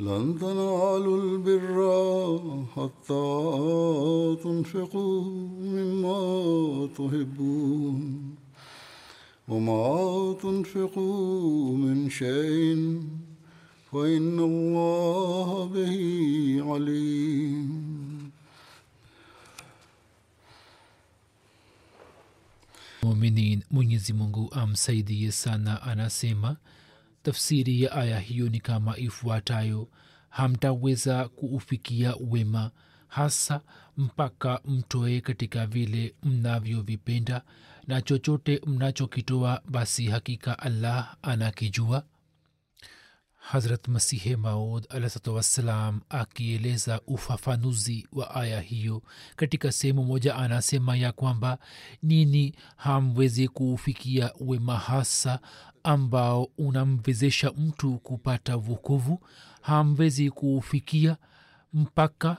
لن تنالوا البر حتى تنفقوا مما تحبون وما تنفقوا من شيء فإن الله به عليم. muminin mwenyezi mungu amsaidie sana anasema tafsiri ya aya hiyo ni kama ifuatayo. Hamtaweza kuufikia wema hasa mpaka mtoe katika vile mnavyovipenda na chochote mnachokitoa basi hakika allah anakijua hazrat masihi maud alahsatu wassalam akieleza ufafanuzi wa aya hiyo. Katika sehemu moja anasema ya kwamba nini hamwezi kuufikia wema hasa ambao unamwezesha mtu kupata vukuvu hamwezi kuufikia mpaka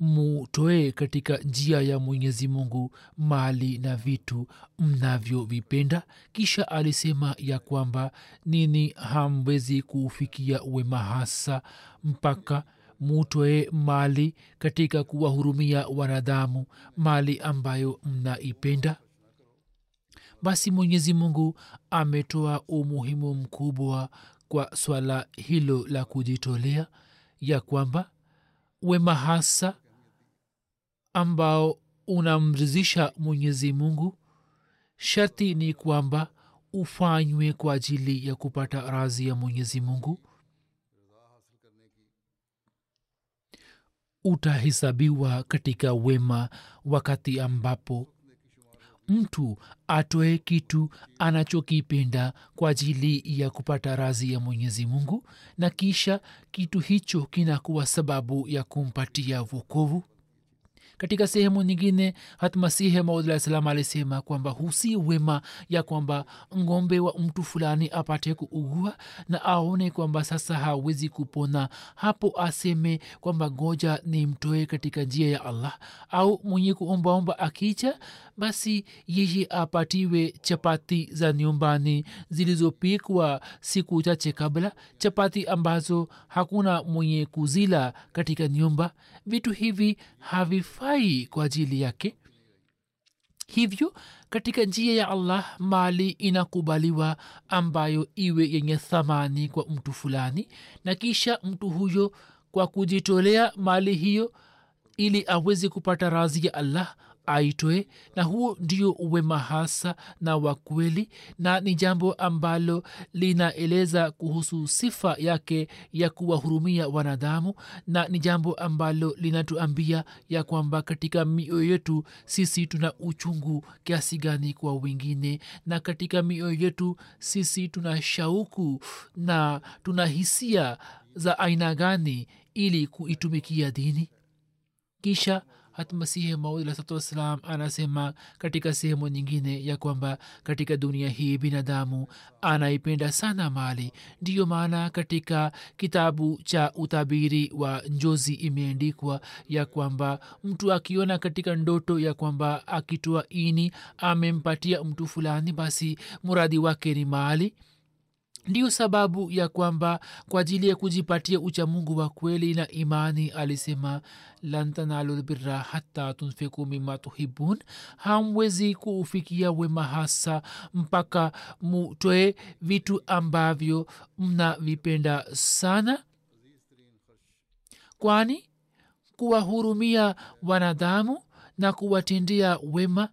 mutoe katika njia ya mwenyezi mungu mali na vitu mnavyovipenda. Kisha alisema ya kwamba nini hamwezi kuufikia wema hasa mpaka mutoe mali katika kuwahurumia wanadamu mali ambayo mnaipenda? Basi mwenyezi mungu ametoa umuhimu mkubwa kwa swala hilo la kujitolea ya kwamba wema hasa ambao unamrizisha mwenyezi mungu sharti ni kwamba ufanywe kwa ajili ya kupata razi ya mwenyezi mungu. Utahesabiwa katika wema wakati ambapo mtu atoe kitu anachokipenda kwa ajili ya kupata razi ya mwenyezi mungu na kisha kitu hicho kinakuwa sababu ya kumpatia vokovu katika sehemu nyingine hatmasihi maudlah salam alisema kwamba husi wema ya kwamba ngombe wa mtu fulani apate kuugua na aone kwamba sasa hawezi kupona. Hapo aseme kwamba ngoja ni mtoe katika njia ya allah au mwenye kuombaomba akicha basi yeye apatiwe chapati za nyumbani zilizopikwa siku chache kabla chapati ambazo hakuna mwenye kuzila katika nyumba. Vitu hivi havifai kwa ajili yake. Hivyo katika njia ya allah mali inakubaliwa ambayo iwe yenye thamani kwa mtu fulani na kisha mtu huyo kwa kujitolea mali hiyo ili aweze kupata razi ya allah aitoe na huo ndio uwema hasa na wa kweli na ni jambo ambalo linaeleza kuhusu sifa yake ya kuwahurumia wanadamu na ni jambo ambalo linatuambia ya kwamba katika mioyo yetu sisi tuna uchungu kiasi gani kwa wengine na katika mioyo yetu sisi tuna shauku na tuna hisia za aina gani ili kuitumikia dini. Kisha hatmasihi masihi wassalam anasema katika sehemu nyingine ya kwamba katika dunia hii binadamu anaipenda sana mali. Ndiyo maana katika kitabu cha utabiri wa njozi imeandikwa ya kwamba mtu akiona katika ndoto ya kwamba akitoa ini amempatia mtu fulani basi muradi wake ni mali ndiyo sababu ya kwamba kwa ajili ya kujipatia uchamungu wa kweli na imani alisema lan tanalu hata tunfiku mima tuhibun hamwezi kuufikia wema hasa mpaka mutoe vitu ambavyo mnavipenda sana. Kwani kuwahurumia wanadamu na kuwatendea wema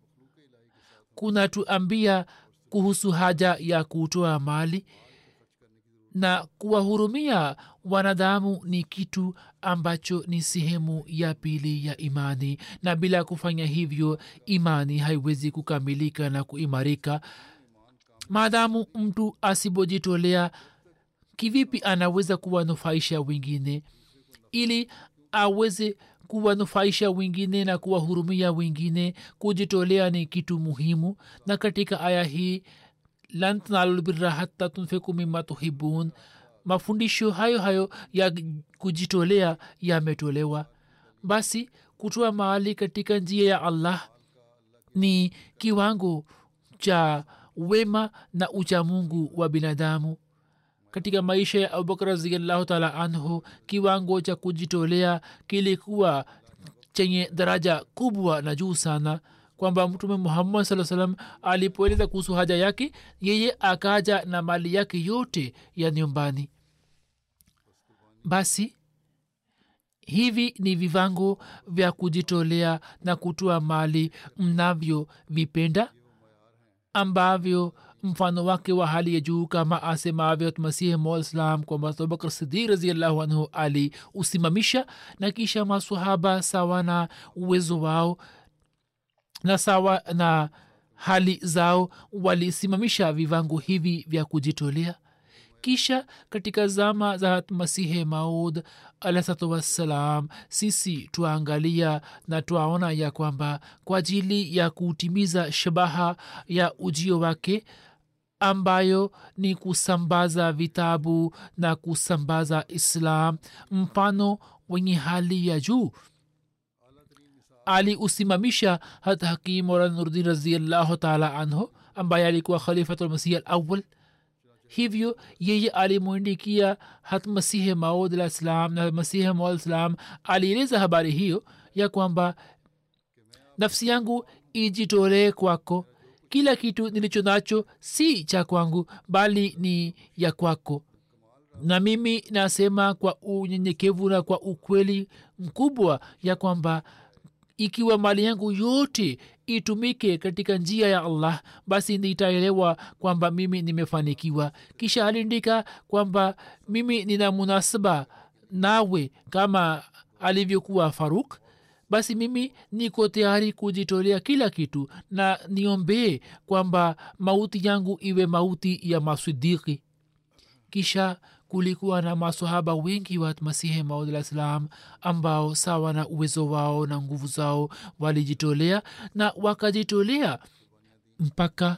kunatuambia kuhusu haja ya kutoa mali na kuwahurumia wanadamu ni kitu ambacho ni sehemu ya pili ya imani. Na bila kufanya hivyo imani haiwezi kukamilika na kuimarika. Maadamu mtu asipojitolea kivipi anaweza kuwanufaisha wengine? Ili aweze kuwanufaisha wengine na kuwahurumia wengine kujitolea ni kitu muhimu. Na katika aya hii lan tanalu lbirra hata tunfiku mima tuhibun mafundisho hayo hayo ya kujitolea yametolewa. Basi kutoa mahali katika njia ya allah ni kiwango cha wema na uchamungu wa binadamu. Katika maisha ya abubakar raziallahu taala anhu kiwango cha kujitolea kilikuwa chenye daraja kubwa na juu sana kwamba mtume muhammad saa salam alipoeleza kuhusu haja yake yeye akaja na mali yake yote ya nyumbani. Basi hivi ni vivango vya kujitolea na kutoa mali mnavyovipenda ambavyo mfano wake wa hali ya juu kama asemavyo masihi mslam kwamba abubakar sidik raziallahu anhu aliusimamisha na kisha masahaba sawa na uwezo wao na sawa na hali zao walisimamisha vivango hivi vya kujitolea. Kisha katika zama za masihe maud alahsatu wassalam sisi twaangalia na twaona ya kwamba kwa ajili ya kutimiza shabaha ya ujio wake ambayo ni kusambaza vitabu na kusambaza islam mfano wenye hali ya juu aliusimamisha hata hakim mola raziallahu taala anhu ambaye alikuwa khalifatulmasih al awal hivyo yeye alimwindikia hat masihe maud alah ssalam na masihe maud salam alieleza habari hiyo ya kwamba nafsi yangu ijitolee kwako. Kila kitu nilicho nacho si cha kwangu bali ni ya kwako. Na mimi nasema kwa unyenyekevu na kwa ukweli mkubwa ya kwamba ikiwa mali yangu yote itumike katika njia ya allah basi nitaelewa kwamba mimi nimefanikiwa. Kisha aliandika kwamba mimi nina munasaba nawe kama alivyokuwa faruk. Basi mimi niko tayari kujitolea kila kitu na niombee kwamba mauti yangu iwe mauti ya masidiki. Kisha kulikuwa na masahaba wengi wa masihi maudlah salam ambao sawa na uwezo wao na nguvu zao walijitolea na wakajitolea mpaka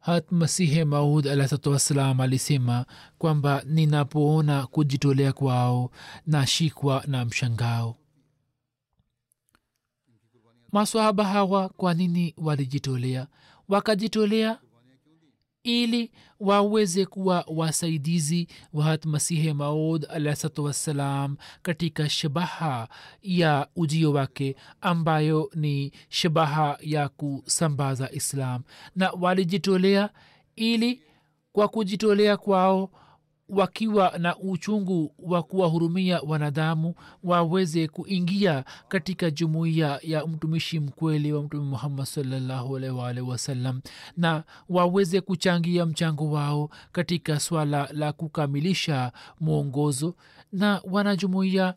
hat masihi maud alahsatu wassalam alisema kwamba ninapoona kujitolea kwao na shikwa na mshangao. Maswahaba hawa kwa nini walijitolea? Wakajitolea ili waweze kuwa wasaidizi wa hat masihi maud alahsatu wassalam katika shabaha ya ujio wake ambayo ni shabaha ya kusambaza islam. Na walijitolea ili kwa kujitolea kwao wakiwa na uchungu wa kuwahurumia wanadamu waweze kuingia katika jumuiya ya mtumishi mkweli wa mtume muhammad salllahualwalh wasallam na waweze kuchangia mchango wao katika swala la kukamilisha mwongozo. Na wanajumuiya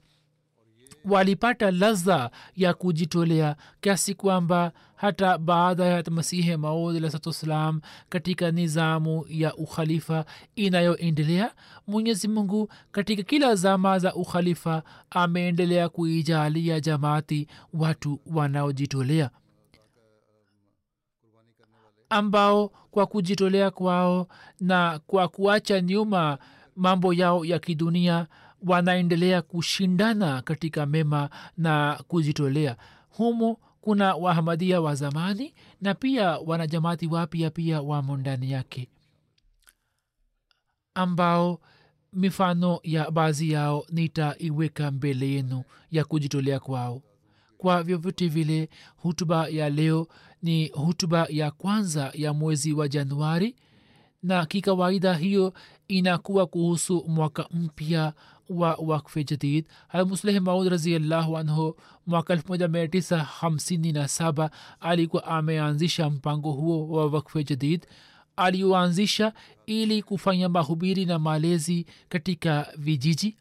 walipata ladha ya kujitolea kiasi kwamba hata baada ya masihi maud alahsatuwassalam katika nizamu ya ukhalifa inayoendelea mwenyezi mungu katika kila zama za ukhalifa ameendelea kuijalia jamaati watu wanaojitolea ambao kwa kujitolea kwao na kwa kuacha nyuma mambo yao ya kidunia wanaendelea kushindana katika mema na kujitolea. Humo kuna wahamadia wa zamani na pia wanajamati wapya pia wamo ndani yake ambao mifano ya baadhi yao nitaiweka mbele yenu ya kujitolea kwao. Kwa vyovyote vile hutuba ya leo ni hutuba ya kwanza ya mwezi wa januari na kikawaida hiyo inakuwa kuhusu mwaka mpya wa wakfe jadid. Hamusleh maud raziallahu anhu mwaka 1957 alikuwa ameanzisha mpango huo wa wakfe jadid. Alioanzisha ili kufanya mahubiri na malezi katika vijiji.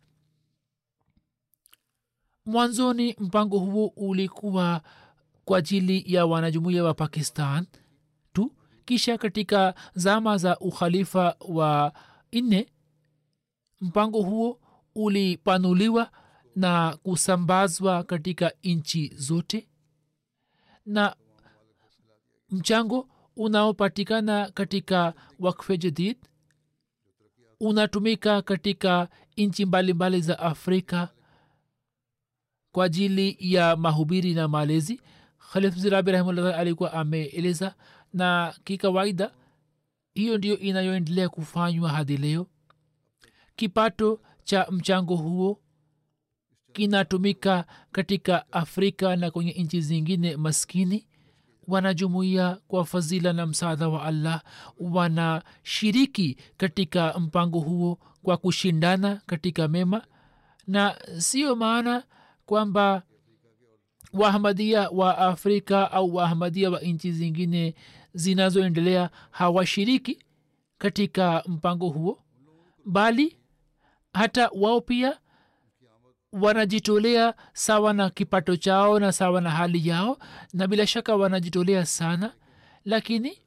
Mwanzoni mpango huo ulikuwa kwa ajili ya wanajumuia wa pakistan tu kisha katika zama za ukhalifa wa nne mpango huo ulipanuliwa na kusambazwa katika nchi zote na mchango unaopatikana katika wakfe jadid unatumika katika nchi mbalimbali za afrika kwa ajili ya mahubiri na malezi. Khalif zirabi rahimullah alikuwa ameeleza na kikawaida hiyo ndio inayoendelea kufanywa hadi leo. Kipato cha mchango huo kinatumika katika afrika na kwenye nchi zingine maskini. Wanajumuia kwa fadhila na msaadha wa allah. Wanashiriki katika mpango huo kwa kushindana katika mema. Na sio maana kwamba wahamadia wa afrika au waahmadia wa nchi zingine zinazoendelea hawashiriki katika mpango huo bali hata wao pia wanajitolea sawa na kipato chao na sawa na hali yao na bila shaka wanajitolea sana lakini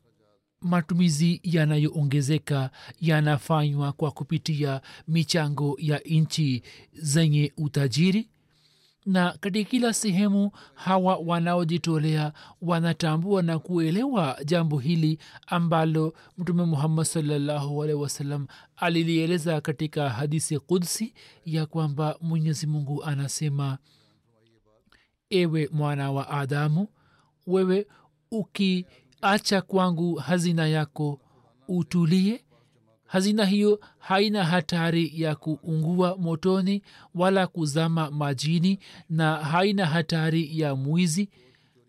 matumizi yanayoongezeka yanafanywa kwa kupitia michango ya nchi zenye utajiri na katika kila sehemu hawa wanaojitolea wanatambua na kuelewa jambo hili ambalo mtume muhammad salllahu wasalam alilieleza katika hadisi kudsi ya kwamba mwenyezi mungu anasema ewe mwana wa adamu wewe ukiacha kwangu hazina yako utulie hazina hiyo haina hatari ya kuungua motoni wala kuzama majini na haina hatari ya mwizi.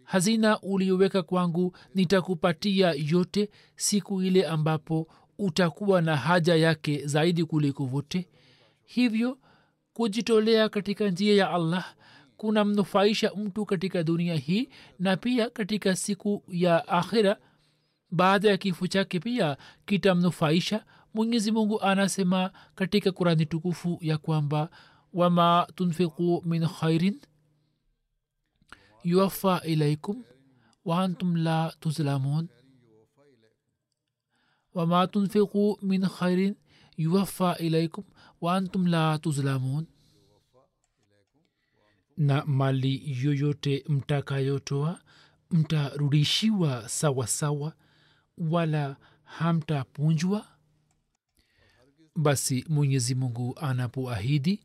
Hazina ulioweka kwangu nitakupatia yote siku ile ambapo utakuwa na haja yake zaidi kuliko vote. Hivyo kujitolea katika njia ya allah kunamnufaisha mtu katika dunia hii na pia katika siku ya akhira. Baada ya kifo chake pia kitamnufaisha mwenyezi mungu anasema katika kurani tukufu ya kwamba wama tunfiqu min khairin yuwafa ilaikum waantum la tuzlamun. Wama tunfiqu min khairin yuwafa ilaikum waantum la tuzlamun. Na mali yoyote mtakayotoa mtarudishiwa sawasawa wala hamtapunjwa basi mwenyezi mungu anapoahidi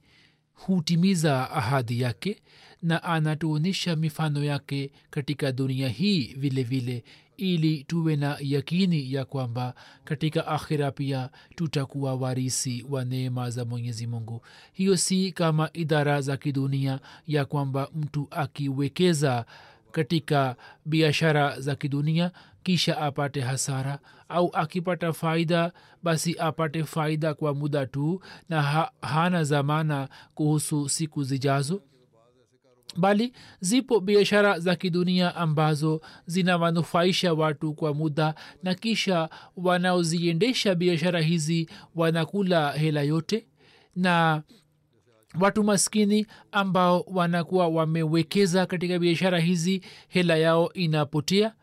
hutimiza ahadi yake na anatuonyesha mifano yake katika dunia hii vile vile ili tuwe na yakini ya kwamba katika akhira pia tutakuwa warisi wa neema za mwenyezi mungu. Hiyo si kama idara za kidunia ya kwamba mtu akiwekeza katika biashara za kidunia kisha apate hasara au akipata faida basi apate faida kwa muda tu na ha, hana zamana kuhusu siku zijazo. Bali zipo biashara za kidunia ambazo zinawanufaisha watu kwa muda na kisha wanaoziendesha biashara hizi wanakula hela yote. Na watu maskini ambao wanakuwa wamewekeza katika biashara hizi hela yao inapotea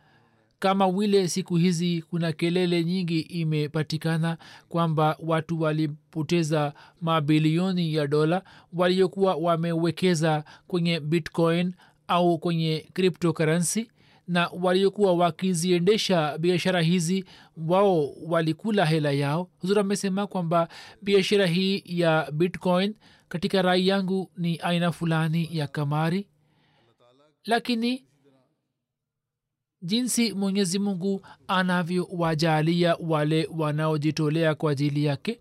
kama vile siku hizi kuna kelele nyingi imepatikana kwamba watu walipoteza mabilioni ya dola waliokuwa wamewekeza kwenye bitcoin au kwenye cryptocurrency na waliokuwa wakiziendesha biashara hizi wao walikula hela yao. Huzuri amesema kwamba biashara hii ya bitcoin katika rai yangu ni aina fulani ya kamari. Lakini jinsi mwenyezi mungu anavyowajalia wale wanaojitolea kwa ajili yake.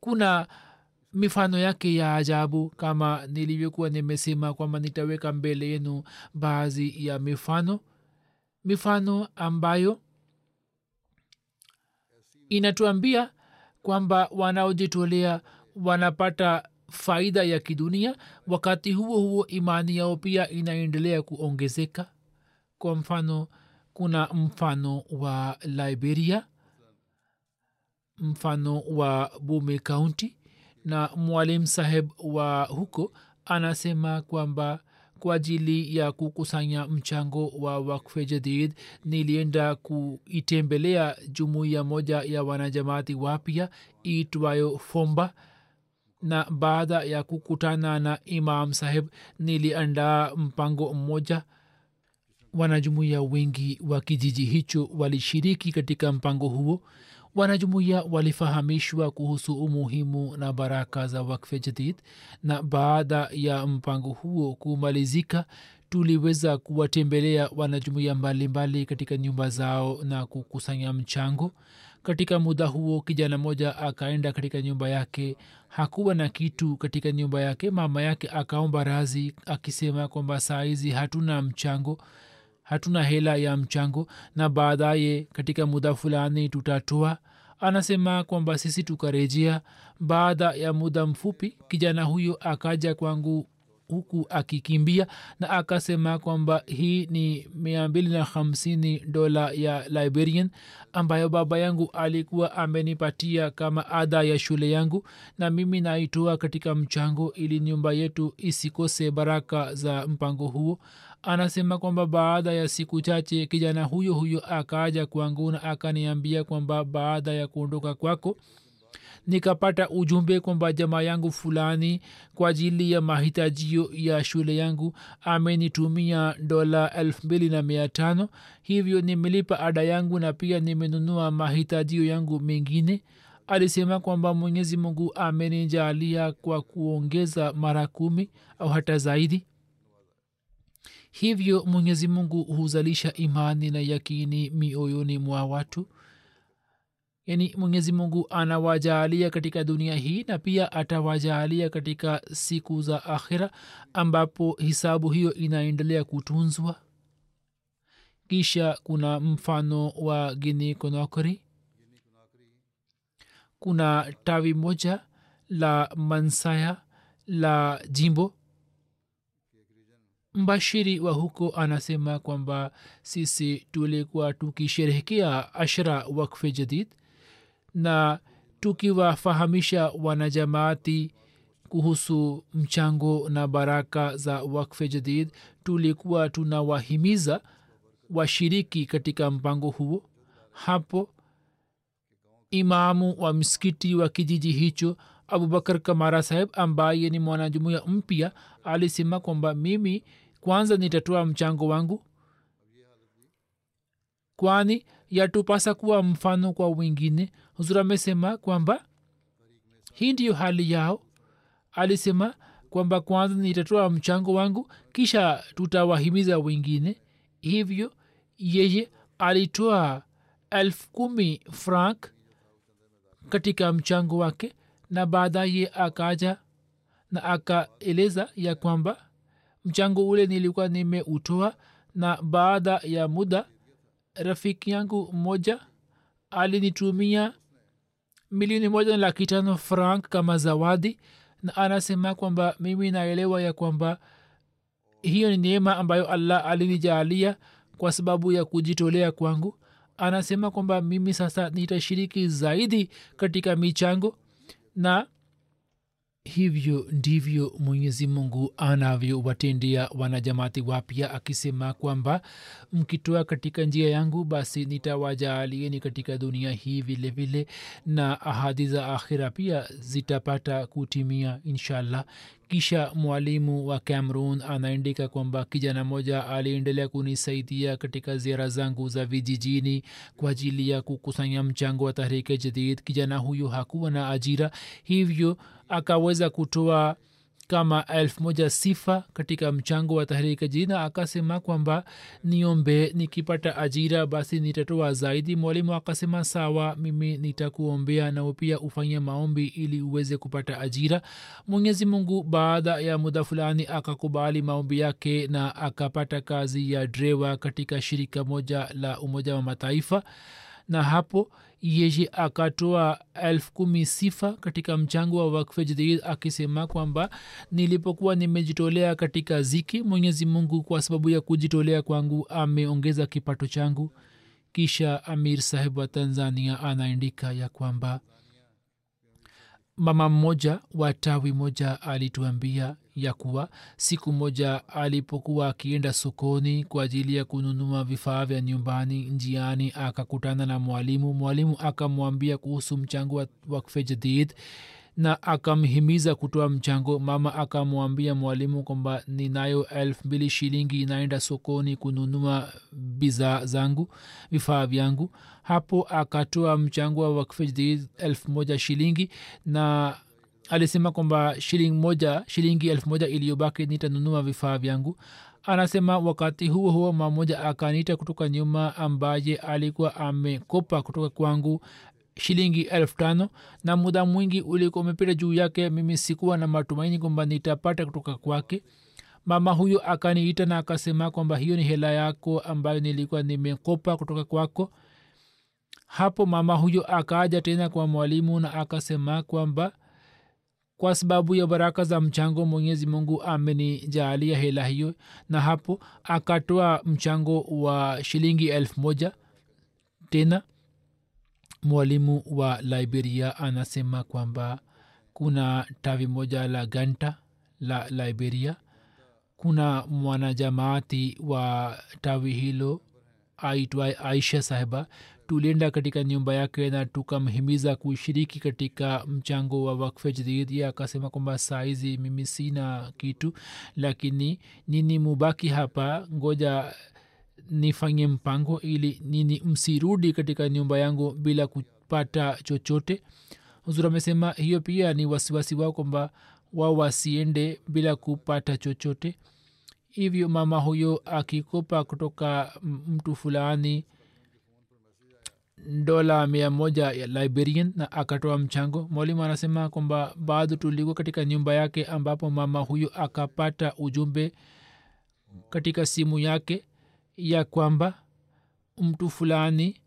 Kuna mifano yake ya ajabu kama nilivyokuwa nimesema kwamba nitaweka mbele yenu baadhi ya mifano. Mifano ambayo inatuambia kwamba wanaojitolea wanapata faida ya kidunia wakati huo huo imani yao pia inaendelea kuongezeka. Kwa mfano kuna mfano wa liberia mfano wa bume kaunti na mwalim saheb wa huko anasema kwamba kwa ajili ya kukusanya mchango wa wakfe jadid nilienda kuitembelea jumuiya moja ya wanajamaati wapya itwayo fomba na baada ya kukutana na imam saheb niliandaa mpango mmoja wanajumuiya wengi wa kijiji hicho walishiriki katika mpango huo. Wanajumuiya walifahamishwa kuhusu umuhimu na baraka za wakfe jadid na baada ya mpango huo kumalizika tuliweza kuwatembelea wanajumuiya mbalimbali katika nyumba zao na kukusanya mchango. Katika muda huo kijana moja akaenda katika nyumba yake. Hakuwa na kitu katika nyumba yake. Mama yake akaomba razi akisema kwamba saa hizi hatuna mchango hatuna hela ya mchango na baadaye katika muda fulani tutatoa. Anasema kwamba sisi tukarejea. Baada ya muda mfupi kijana huyo akaja kwangu huku akikimbia na akasema kwamba hii ni mia mbili na hamsini dola ya liberian ambayo baba yangu alikuwa amenipatia kama ada ya shule yangu na mimi naitoa katika mchango ili nyumba yetu isikose baraka za mpango huo. Anasema kwamba baada ya siku chache kijana huyo huyo akaaja kwangu na akaniambia kwamba baada ya kuondoka kwako nikapata ujumbe kwamba jamaa yangu fulani kwa ajili ya mahitajio ya shule yangu amenitumia dola elfu mbili na mia tano. Hivyo nimelipa ada yangu na pia nimenunua mahitajio yangu mengine. Alisema kwamba mwenyezi mungu amenijalia kwa kuongeza mara kumi au hata zaidi. Hivyo mwenyezi mungu huzalisha imani na yakini mioyoni mwa watu yaani mwenyezi mungu anawajaalia katika dunia hii na pia atawajaalia katika siku za akhira ambapo hisabu hiyo inaendelea kutunzwa. Kisha kuna mfano wa gini konokri kuna tawi moja la mansaya la jimbo. Mbashiri wa huko anasema kwamba sisi tulikuwa tukisherehekea ashra wakfe jadid na tukiwafahamisha wanajamaati kuhusu mchango na baraka za wakfe jadid tulikuwa tunawahimiza washiriki katika mpango huo. Hapo imamu wa msikiti wa kijiji hicho abubakar kamara saheb ambaye ni mwanajumuya mpya alisema kwamba mimi kwanza nitatoa mchango wangu kwani yatupasa kuwa mfano kwa wengine. Huzur amesema kwamba hii ndiyo hali yao. Alisema kwamba kwanza nitatoa mchango wangu kisha tutawahimiza wengine. Hivyo yeye alitoa elfu kumi frank katika mchango wake na baadaye akaja na akaeleza ya kwamba mchango ule nilikuwa nimeutoa na baada ya muda rafiki yangu mmoja alinitumia milioni moja na laki tano frank kama zawadi na anasema kwamba mimi naelewa ya kwamba hiyo ni neema ambayo allah alinijaalia kwa sababu ya kujitolea kwangu. Anasema kwamba mimi sasa nitashiriki zaidi katika michango na hivyo ndivyo mwenyezi mungu anavyowatendea wanajamati wapya akisema kwamba mkitoa katika njia yangu basi nitawajaalieni katika dunia hii vile vile na ahadi za akhira pia zitapata kutimia inshallah. Kisha mwalimu wa cameron anaandika kwamba kijana moja aliendelea kunisaidia katika ziara zangu za vijijini kwa ajili ya kukusanya mchango wa tahrike jadid. Kijana huyo hakuwa na ajira hivyo akaweza kutoa kama elfu moja sifa katika mchango wa tahrika jina akasema kwamba niombe nikipata ajira basi nitatoa zaidi. Mwalimu akasema sawa mimi nitakuombea nao pia ufanye maombi ili uweze kupata ajira. Mwenyezi mungu baada ya muda fulani akakubali maombi yake na akapata kazi ya drewa katika shirika moja la umoja wa mataifa. Na hapo yeye akatoa elfu kumi sifa katika mchango wa wakfe jadid akisema kwamba nilipokuwa nimejitolea katika ziki mwenyezi mungu kwa sababu ya kujitolea kwangu ameongeza kipato changu. Kisha amir sahib wa tanzania anaandika ya kwamba mama mmoja wa tawi moja alituambia ya kuwa siku moja alipokuwa akienda sokoni kwa ajili ya kununua vifaa vya nyumbani njiani akakutana na mwalimu. Mwalimu akamwambia kuhusu mchango wa wakfe jadid na akamhimiza kutoa mchango. Mama akamwambia mwalimu kwamba ninayo elfu mbili shilingi inaenda sokoni kununua bidhaa zangu vifaa vyangu. Hapo akatoa mchango wa wakfe jadid elfu moja shilingi na alisema kwamba shilingi moja shilingi elfu moja iliyobaki nitanunua vifaa vyangu. Anasema wakati huo huo mamoja akaniita kutoka nyuma ambaye alikuwa amekopa kutoka kwangu shilingi elfu tano. Na muda mwingi ulikuwa umepita juu yake mimi sikuwa na matumaini kwamba nitapata kutoka kwake. Mama huyo akaniita na akasema kwamba hiyo ni hela yako ambayo nilikuwa nimekopa kutoka kwako. Hapo mama huyo akaja tena kwa mwalimu na akasema kwamba kwa sababu ya baraka za mchango mwenyezi mungu amenijaalia hela hiyo na hapo akatoa mchango wa shilingi elfu moja. Tena mwalimu wa liberia anasema kwamba kuna tawi moja la ganta la liberia. Kuna mwanajamaati wa tawi hilo aitwa aisha sahiba tulienda katika nyumba yake na tukamhimiza kushiriki katika mchango wa wakfe jadid akasema kwamba saizi mimi sina kitu lakini nini mubaki hapa ngoja nifanye mpango ili nini msirudi katika nyumba yangu bila kupata chochote. Huzur amesema hiyo pia ni wasiwasi wao kwamba wao wasiende bila kupata chochote. Hivyo mama huyo akikopa kutoka mtu fulani dola mia moja ya liberian na akatoa mchango. Mwalimu anasema kwamba bado tulikuwa katika nyumba yake ambapo mama huyu akapata ujumbe katika simu yake ya kwamba mtu fulani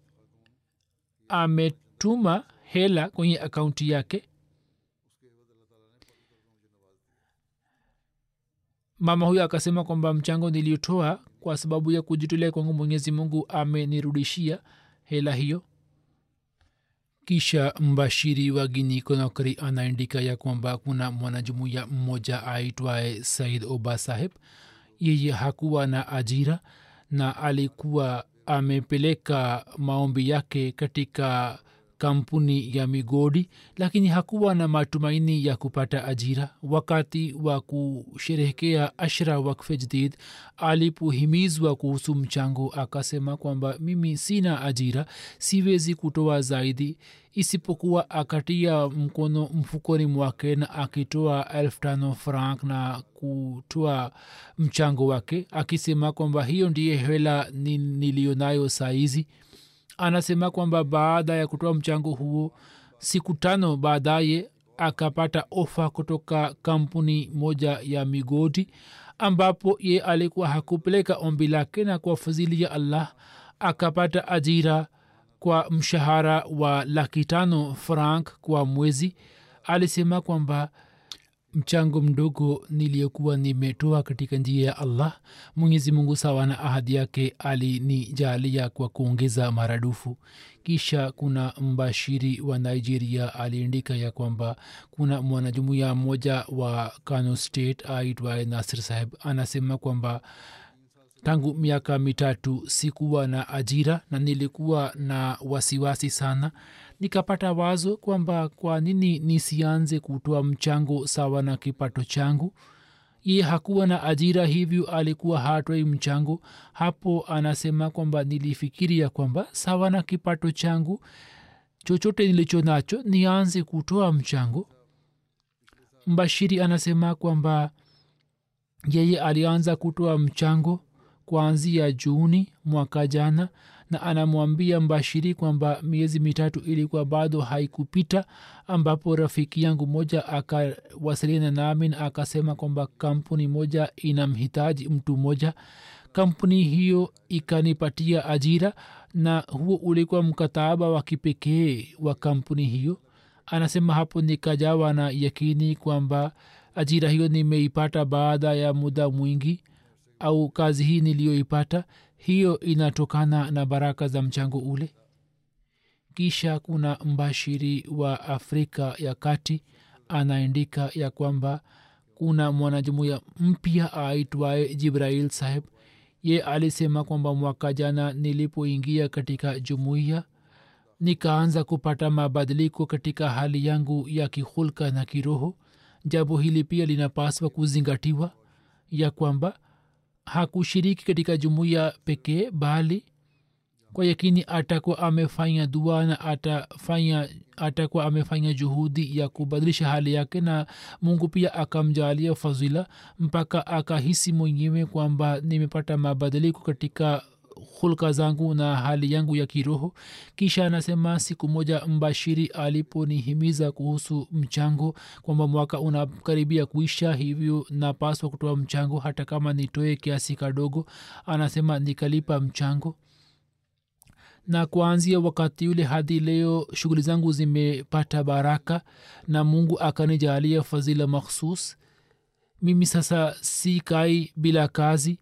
ametuma hela kwenye akaunti yake. Mama huyo akasema kwamba mchango niliotoa kwa sababu ya kujitolea kwangu mwenyezi mungu amenirudishia hela hiyo. Kisha mbashiri wa gini konakri anaandika ya kwamba kuna mwanajumuya mmoja aitwaye said oba saheb yeye hakuwa na ajira na alikuwa amepeleka maombi yake katika kampuni ya migodi lakini hakuwa na matumaini ya kupata ajira. Wakati wa kusherehekea ashra wakfe jadid alipohimizwa kuhusu mchango akasema kwamba mimi sina ajira siwezi kutoa zaidi. Isipokuwa akatia mkono mfukoni mwake na akitoa elfu tano frank na kutoa mchango wake akisema kwamba hiyo ndiye hela ni, niliyonayo saizi anasema kwamba baada ya kutoa mchango huo siku tano baadaye akapata ofa kutoka kampuni moja ya migodi ambapo ye alikuwa hakupeleka ombi lake na kwa fadhili ya allah akapata ajira kwa mshahara wa laki tano frank kwa mwezi. Alisema kwamba mchango mdogo niliyokuwa nimetoa katika njia ya allah mwenyezi mungu sawa na ahadi yake alinijalia kwa kuongeza maradufu. Kisha kuna mbashiri wa nigeria aliandika ya kwamba kuna mwanajumuya mmoja wa kano state aitwaye nasir saheb anasema kwamba tangu miaka mitatu sikuwa na ajira na nilikuwa na wasiwasi sana nikapata wazo kwamba kwa nini nisianze kutoa mchango sawa na kipato changu? Ye hakuwa na ajira hivyo alikuwa hatoi mchango. Hapo anasema kwamba nilifikiria kwamba sawa na kipato changu chochote nilicho nacho nianze kutoa mchango. Mbashiri anasema kwamba yeye alianza kutoa mchango kuanzia juni mwaka jana na anamwambia mbashiri kwamba miezi mitatu ilikuwa bado haikupita ambapo rafiki yangu moja akawasiliana nami na akasema kwamba kampuni moja inamhitaji mtu mmoja. Kampuni hiyo ikanipatia ajira na huo ulikuwa mkataba wa kipekee wa kampuni hiyo. Anasema hapo nikajawa na yakini kwamba ajira hiyo nimeipata baada ya muda mwingi au kazi hii niliyoipata hiyo inatokana na baraka za mchango ule. Kisha kuna mbashiri wa afrika ya kati anaandika ya kwamba kuna mwanajumuya mpya aitwaye jibrail saheb. Ye alisema kwamba mwaka jana nilipoingia katika jumuiya nikaanza kupata mabadiliko katika hali yangu ya kihulka na kiroho. Jambo hili pia linapaswa kuzingatiwa ya kwamba hakushiriki katika jumuiya pekee bali kwa yakini atakuwa amefanya dua na atafanya atakuwa amefanya juhudi ya kubadilisha hali yake na mungu pia akamjalia fadhila mpaka akahisi mwenyewe kwamba nimepata mabadiliko katika hulka zangu na hali yangu ya kiroho. Kisha anasema siku moja mbashiri aliponihimiza kuhusu mchango kwamba mwaka unakaribia kuisha hivyo napaswa kutoa mchango hata kama nitoe kiasi kadogo. Anasema nikalipa mchango. Na kuanzia wakati ule hadi leo shughuli zangu zimepata baraka na mungu akanijalia fadhila makhsus mimi sasa si kai bila kazi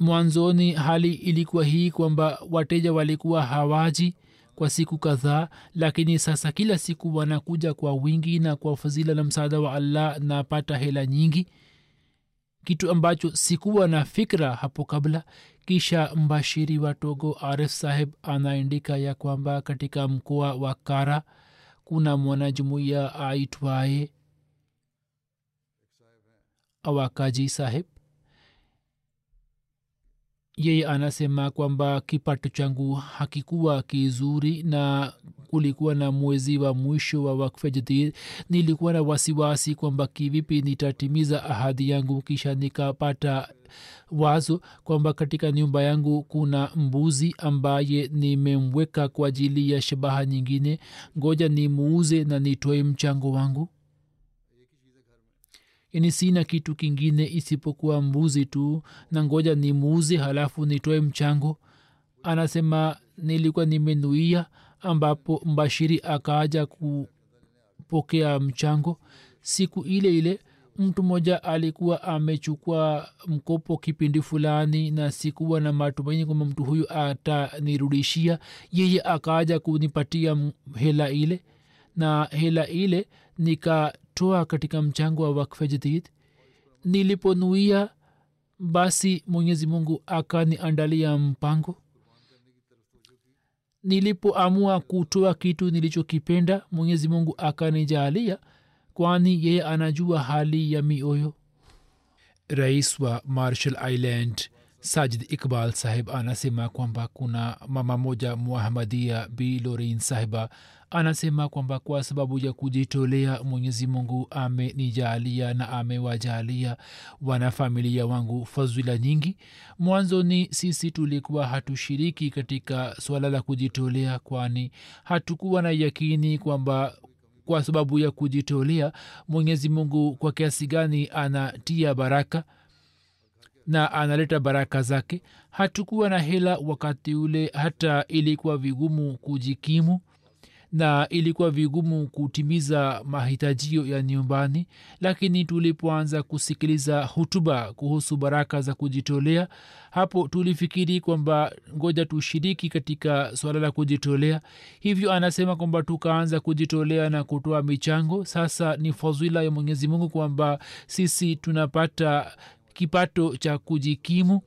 mwanzoni hali ilikuwa hii kwamba wateja walikuwa hawaji kwa siku kadhaa lakini sasa kila siku wanakuja kwa wingi na kwa fadhila na msaada wa allah napata hela nyingi. Kitu ambacho sikuwa na fikra hapo kabla kisha mbashiri wa togo arif saheb anaandika ya kwamba katika mkoa wa kara kuna mwanajumuiya aitwaye awakaji saheb yeye anasema kwamba kipato changu hakikuwa kizuri na kulikuwa na mwezi wa mwisho wa wakfe nilikuwa na wasiwasi kwamba kivipi nitatimiza ahadi yangu kisha nikapata wazo kwamba katika nyumba yangu kuna mbuzi ambaye nimemweka kwa ajili ya shabaha nyingine. Ngoja nimuuze na nitoe mchango wangu yani sina kitu kingine isipokuwa mbuzi tu na ngoja nimuuze halafu nitoe mchango. Anasema nilikuwa nimenuia ambapo mbashiri akaaja kupokea mchango. Siku ile ile mtu mmoja alikuwa amechukua mkopo kipindi fulani na sikuwa na matumaini kwamba mtu huyu atanirudishia. Yeye akaaja kunipatia hela ile na hela ile nikatoa katika mchango wa wakfe jadid niliponuia basi mwenyezi mungu akaniandalia mpango. Nilipoamua kutoa kitu nilichokipenda mwenyezi mungu akanijalia kwani yeye anajua hali ya mioyo. Rais wa marshall island sajid iqbal saheb anasema kwamba kuna mama moja muahmadia b lorin sahiba anasema kwamba kwa sababu ya kujitolea mwenyezi mungu amenijalia na amewajalia wanafamilia wangu fadhila nyingi. Mwanzoni sisi tulikuwa hatushiriki katika suala la kujitolea kwani hatukuwa na yakini kwamba kwa sababu ya kujitolea mwenyezi mungu kwa kiasi gani anatia baraka na analeta baraka zake. Hatukuwa na hela wakati ule hata ilikuwa vigumu kujikimu na ilikuwa vigumu kutimiza mahitajio ya nyumbani lakini tulipoanza kusikiliza hutuba kuhusu baraka za kujitolea hapo tulifikiri kwamba ngoja tushiriki katika swala la kujitolea. Hivyo anasema kwamba tukaanza kujitolea na kutoa michango. Sasa ni fadhila ya mwenyezi mungu kwamba sisi tunapata kipato cha kujikimu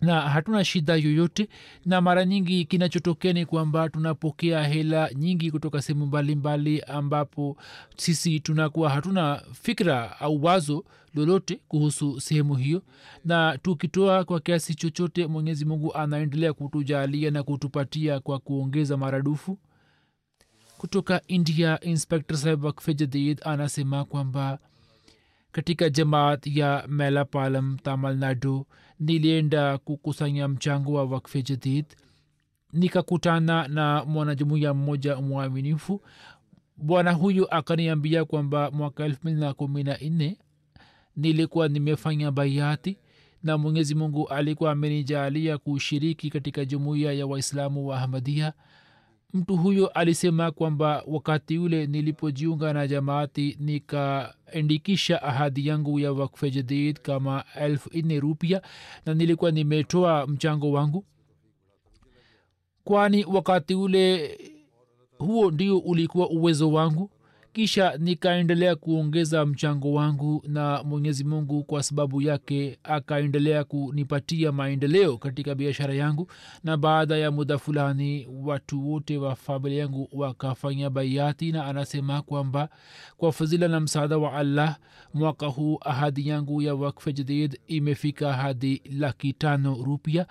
na hatuna shida yoyote na mara nyingi kinachotokea ni kwamba tunapokea hela nyingi kutoka sehemu mbalimbali ambapo sisi tunakuwa hatuna fikra au wazo lolote kuhusu sehemu hiyo. Na tukitoa kwa kiasi chochote mwenyezi mungu anaendelea kutujalia na kutupatia kwa kuongeza maradufu. Kutoka india inspector saheb anasema kwamba katika jamaat ya melapalam tamil nadu nilienda kukusanya mchango wa wakfe jadid nikakutana na mwanajumuiya mmoja mwaminifu. Bwana huyu akaniambia kwamba mwaka elfu mbili na kumi na nne nilikuwa nimefanya baiati na mwenyezi mungu alikuwa amenijalia kushiriki katika jumuiya ya waislamu wa ahmadia mtu huyo alisema kwamba wakati ule nilipojiunga na jamaati nikaandikisha ahadi yangu ya wakfe jadid kama elfu nne rupia na nilikuwa nimetoa mchango wangu. Kwani wakati ule huo ndio ulikuwa uwezo wangu kisha nikaendelea kuongeza mchango wangu na mwenyezi mungu kwa sababu yake akaendelea kunipatia maendeleo katika biashara yangu. Na baada ya muda fulani watu wote wa familia yangu wakafanya baiati na anasema kwamba kwa fadhila na msaada wa allah mwaka huu ahadi yangu ya wakfe jadid imefika hadi laki tano rupia.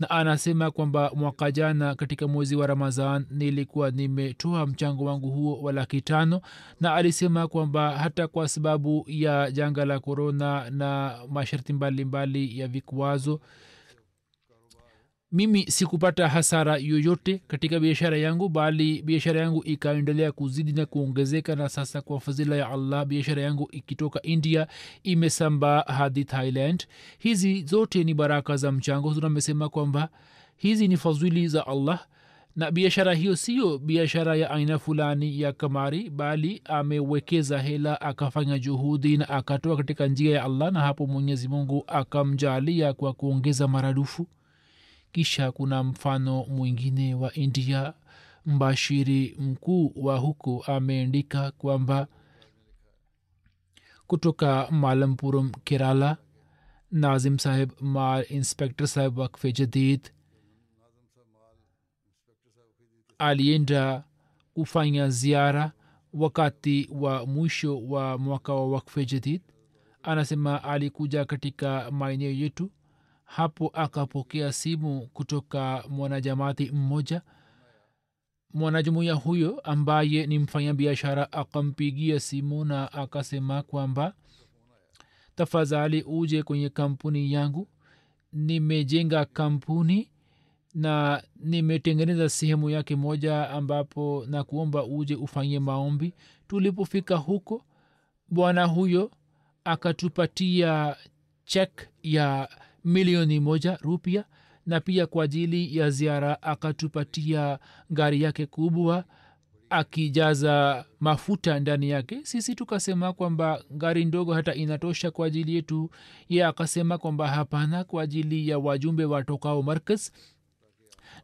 Na anasema kwamba mwaka jana katika mwezi wa ramadhan nilikuwa nimetoa mchango wangu huo wa laki tano na alisema kwamba hata kwa sababu ya janga la korona na masharti mbalimbali ya vikwazo mimi sikupata hasara yoyote katika biashara yangu bali biashara yangu ikaendelea kuzidi na kuongezeka na sasa kwa fadhila ya allah biashara yangu ikitoka india imesambaa hadi thailand. Hizi zote ni baraka za mchango tunamesema kwamba hizi ni fadhili za allah na biashara hiyo siyo biashara ya aina fulani ya kamari bali amewekeza hela akafanya juhudi na akatoa katika njia ya allah na hapo mwenyezi mungu akamjalia kwa kuongeza maradufu. Kisha kuna mfano mwingine wa india. Mbashiri mkuu wa huko ameandika kwamba kutoka malampurum kerala nazim saheb mal inspector saheb wakfe jadid alienda kufanya ziara wakati wa mwisho wa mwaka wa wakfe jadid. Anasema alikuja katika maeneo yetu. Hapo akapokea simu kutoka mwanajamati mmoja. Mwanajumuiya huyo ambaye ni mfanya biashara akampigia simu na akasema kwamba tafadhali uje kwenye kampuni yangu. Nimejenga kampuni na nimetengeneza sehemu yake moja ambapo na kuomba uje ufanye maombi. Tulipofika huko bwana huyo akatupatia chek ya milioni moja rupia na pia kwa ajili ya ziara akatupatia gari yake kubwa akijaza mafuta ndani yake. Sisi tukasema kwamba gari ndogo hata inatosha kwa ajili yetu. Ye akasema kwamba hapana kwa ajili ya wajumbe watokao markaz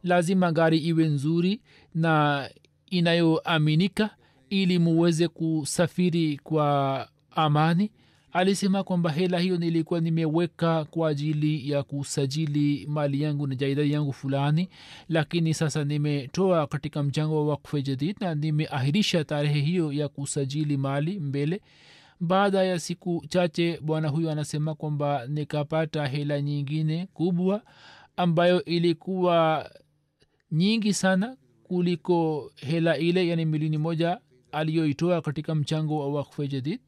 lazima gari iwe nzuri na inayoaminika ili muweze kusafiri kwa amani. Alisema kwamba hela hiyo nilikuwa nimeweka kwa ajili ya kusajili mali yangu na jaida yangu fulani lakini sasa nimetoa katika mchango wa wakfe jadid na nimeahirisha tarehe hiyo ya kusajili mali mbele. Baada ya siku chache bwana huyo anasema kwamba nikapata hela nyingine kubwa ambayo ilikuwa nyingi sana kuliko hela ile yani milioni moja aliyoitoa katika mchango wa wakfe jadid.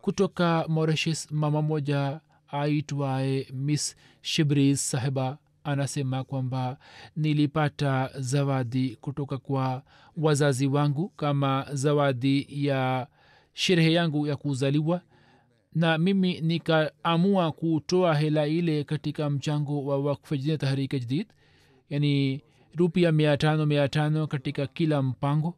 Kutoka mauritius mama moja aitwaye miss shibris sahiba anasema kwamba nilipata zawadi kutoka kwa wazazi wangu kama zawadi ya sherehe yangu ya kuzaliwa na mimi nikaamua kutoa hela ile katika mchango wa wakfejina tahrika jadid yani rupia mia tano mia tano katika kila mpango.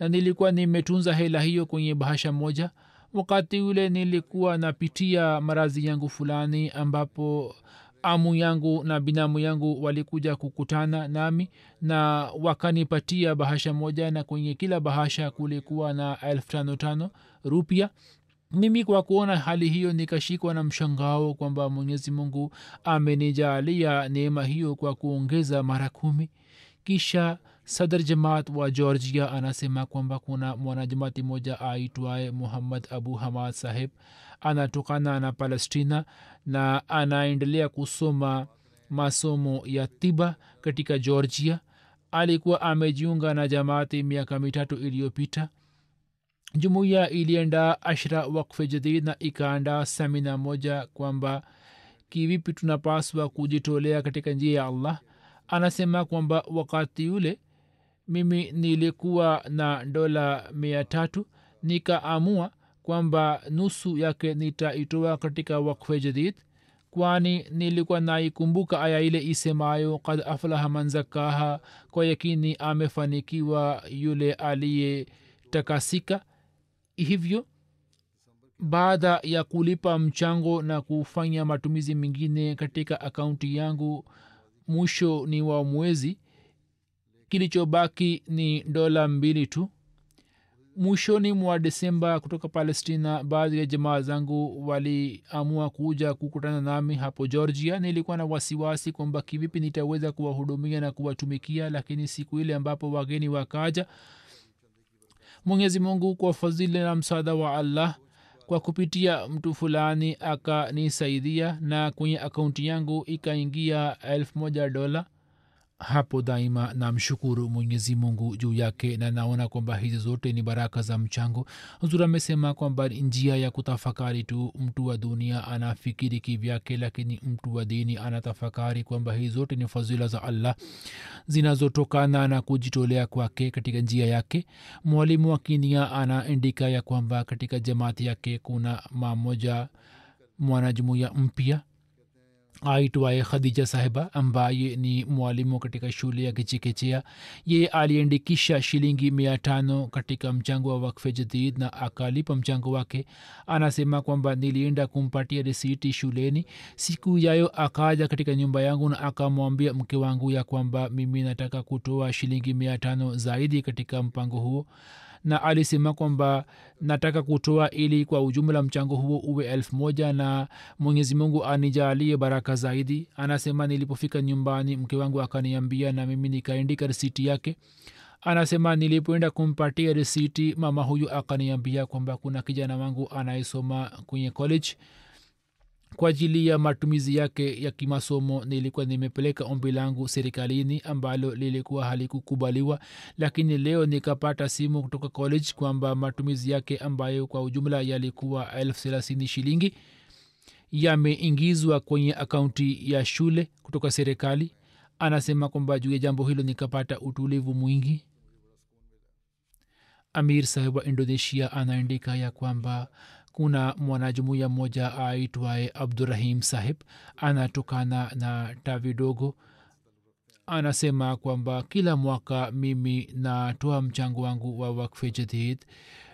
Na nilikuwa nimetunza hela hiyo kwenye bahasha moja. Wakati ule nilikuwa napitia marazi yangu fulani ambapo amu yangu na binamu yangu walikuja kukutana nami na wakanipatia bahasha moja na kwenye kila bahasha kulikuwa na elfu tano tano rupia mimi kwa kuona hali hiyo nikashikwa na mshangao kwamba mwenyezi mungu amenijalia neema hiyo kwa kuongeza mara kumi. Kisha sadr jamaat wa georgia anasema kwamba kuna mwanajamaati moja aitwaye muhammad abu hamad saheb anatokana na palestina na anaendelea kusoma masomo ya tiba katika georgia. Alikuwa amejiunga na jamaati miaka mitatu iliyopita jumuiya ilienda ashra wakfe jadid na ikaandaa semina moja kwamba kivipi tunapaswa kujitolea katika njia ya allah? Anasema kwamba wakati yule mimi nilikuwa na dola mia tatu nikaamua kwamba nusu yake nitaitoa katika wakfe jadid kwani nilikuwa naikumbuka aya ile isemayo kad aflaha man zakaha kwa yakini amefanikiwa yule aliyetakasika hivyo baada ya kulipa mchango na kufanya matumizi mengine katika akaunti yangu mwisho ni wa mwezi kilichobaki ni dola mbili tu. Mwishoni mwa desemba kutoka palestina baadhi ya jamaa zangu waliamua kuja kukutana nami hapo georgia. Nilikuwa na wasiwasi kwamba kivipi nitaweza kuwahudumia na kuwatumikia lakini siku ile ambapo wageni wakaja mwenyezi mungu kwa fadhili na msaada wa allah kwa kupitia mtu fulani akanisaidia na kwenye akaunti yangu ikaingia elfu moja dola hapo daima namshukuru mwenyezi mungu juu yake na naona kwamba hizi zote ni baraka za mchango. Huzur amesema kwamba njia ya kutafakari tu mtu wa dunia anafikiri kivyake lakini mtu wa dini anatafakari kwamba hizi zote ni fadhila za allah zinazotokana na kujitolea kwake katika njia yake. Mwalimu wa kinia anaandika ya kwamba katika jamaati yake kuna mamoja mwanajumuya mpya aitwaye khadija sahiba ambaye ni mwalimu katika shule ya kichekechea. Ye aliandikisha shilingi mia tano katika mchango wa wakfe jadid na akalipa mchango wake. Anasema kwamba nilienda kumpatia risiti shuleni. Siku yayo akaja katika nyumba yangu na akamwambia mke wangu ya kwamba mimi nataka kutoa shilingi mia tano zaidi katika mpango huo na alisema kwamba nataka kutoa ili kwa ujumla mchango huo uwe elfu moja na mwenyezi mungu anijalie baraka zaidi. Anasema nilipofika nyumbani mke wangu akaniambia na mimi nikaandika risiti yake. Anasema nilipoenda kumpatia risiti mama huyu akaniambia kwamba kuna kijana wangu anayesoma kwenye college kwa ajili ya matumizi yake ya kimasomo nilikuwa nimepeleka ombi langu serikalini ambalo lilikuwa halikukubaliwa lakini leo nikapata simu kutoka college kwamba matumizi yake ambayo kwa ujumla yalikuwa elfu thelathini shilingi yameingizwa kwenye akaunti ya shule kutoka serikali. Anasema kwamba juu ya jambo hilo nikapata utulivu mwingi. Amir sahib wa indonesia anaandika ya kwamba kuna mwanajumuya mmoja aitwaye abdurahim sahib anatokana na tavi dogo. Anasema kwamba kila mwaka mimi natoa mchango wangu wa wakfe jadid.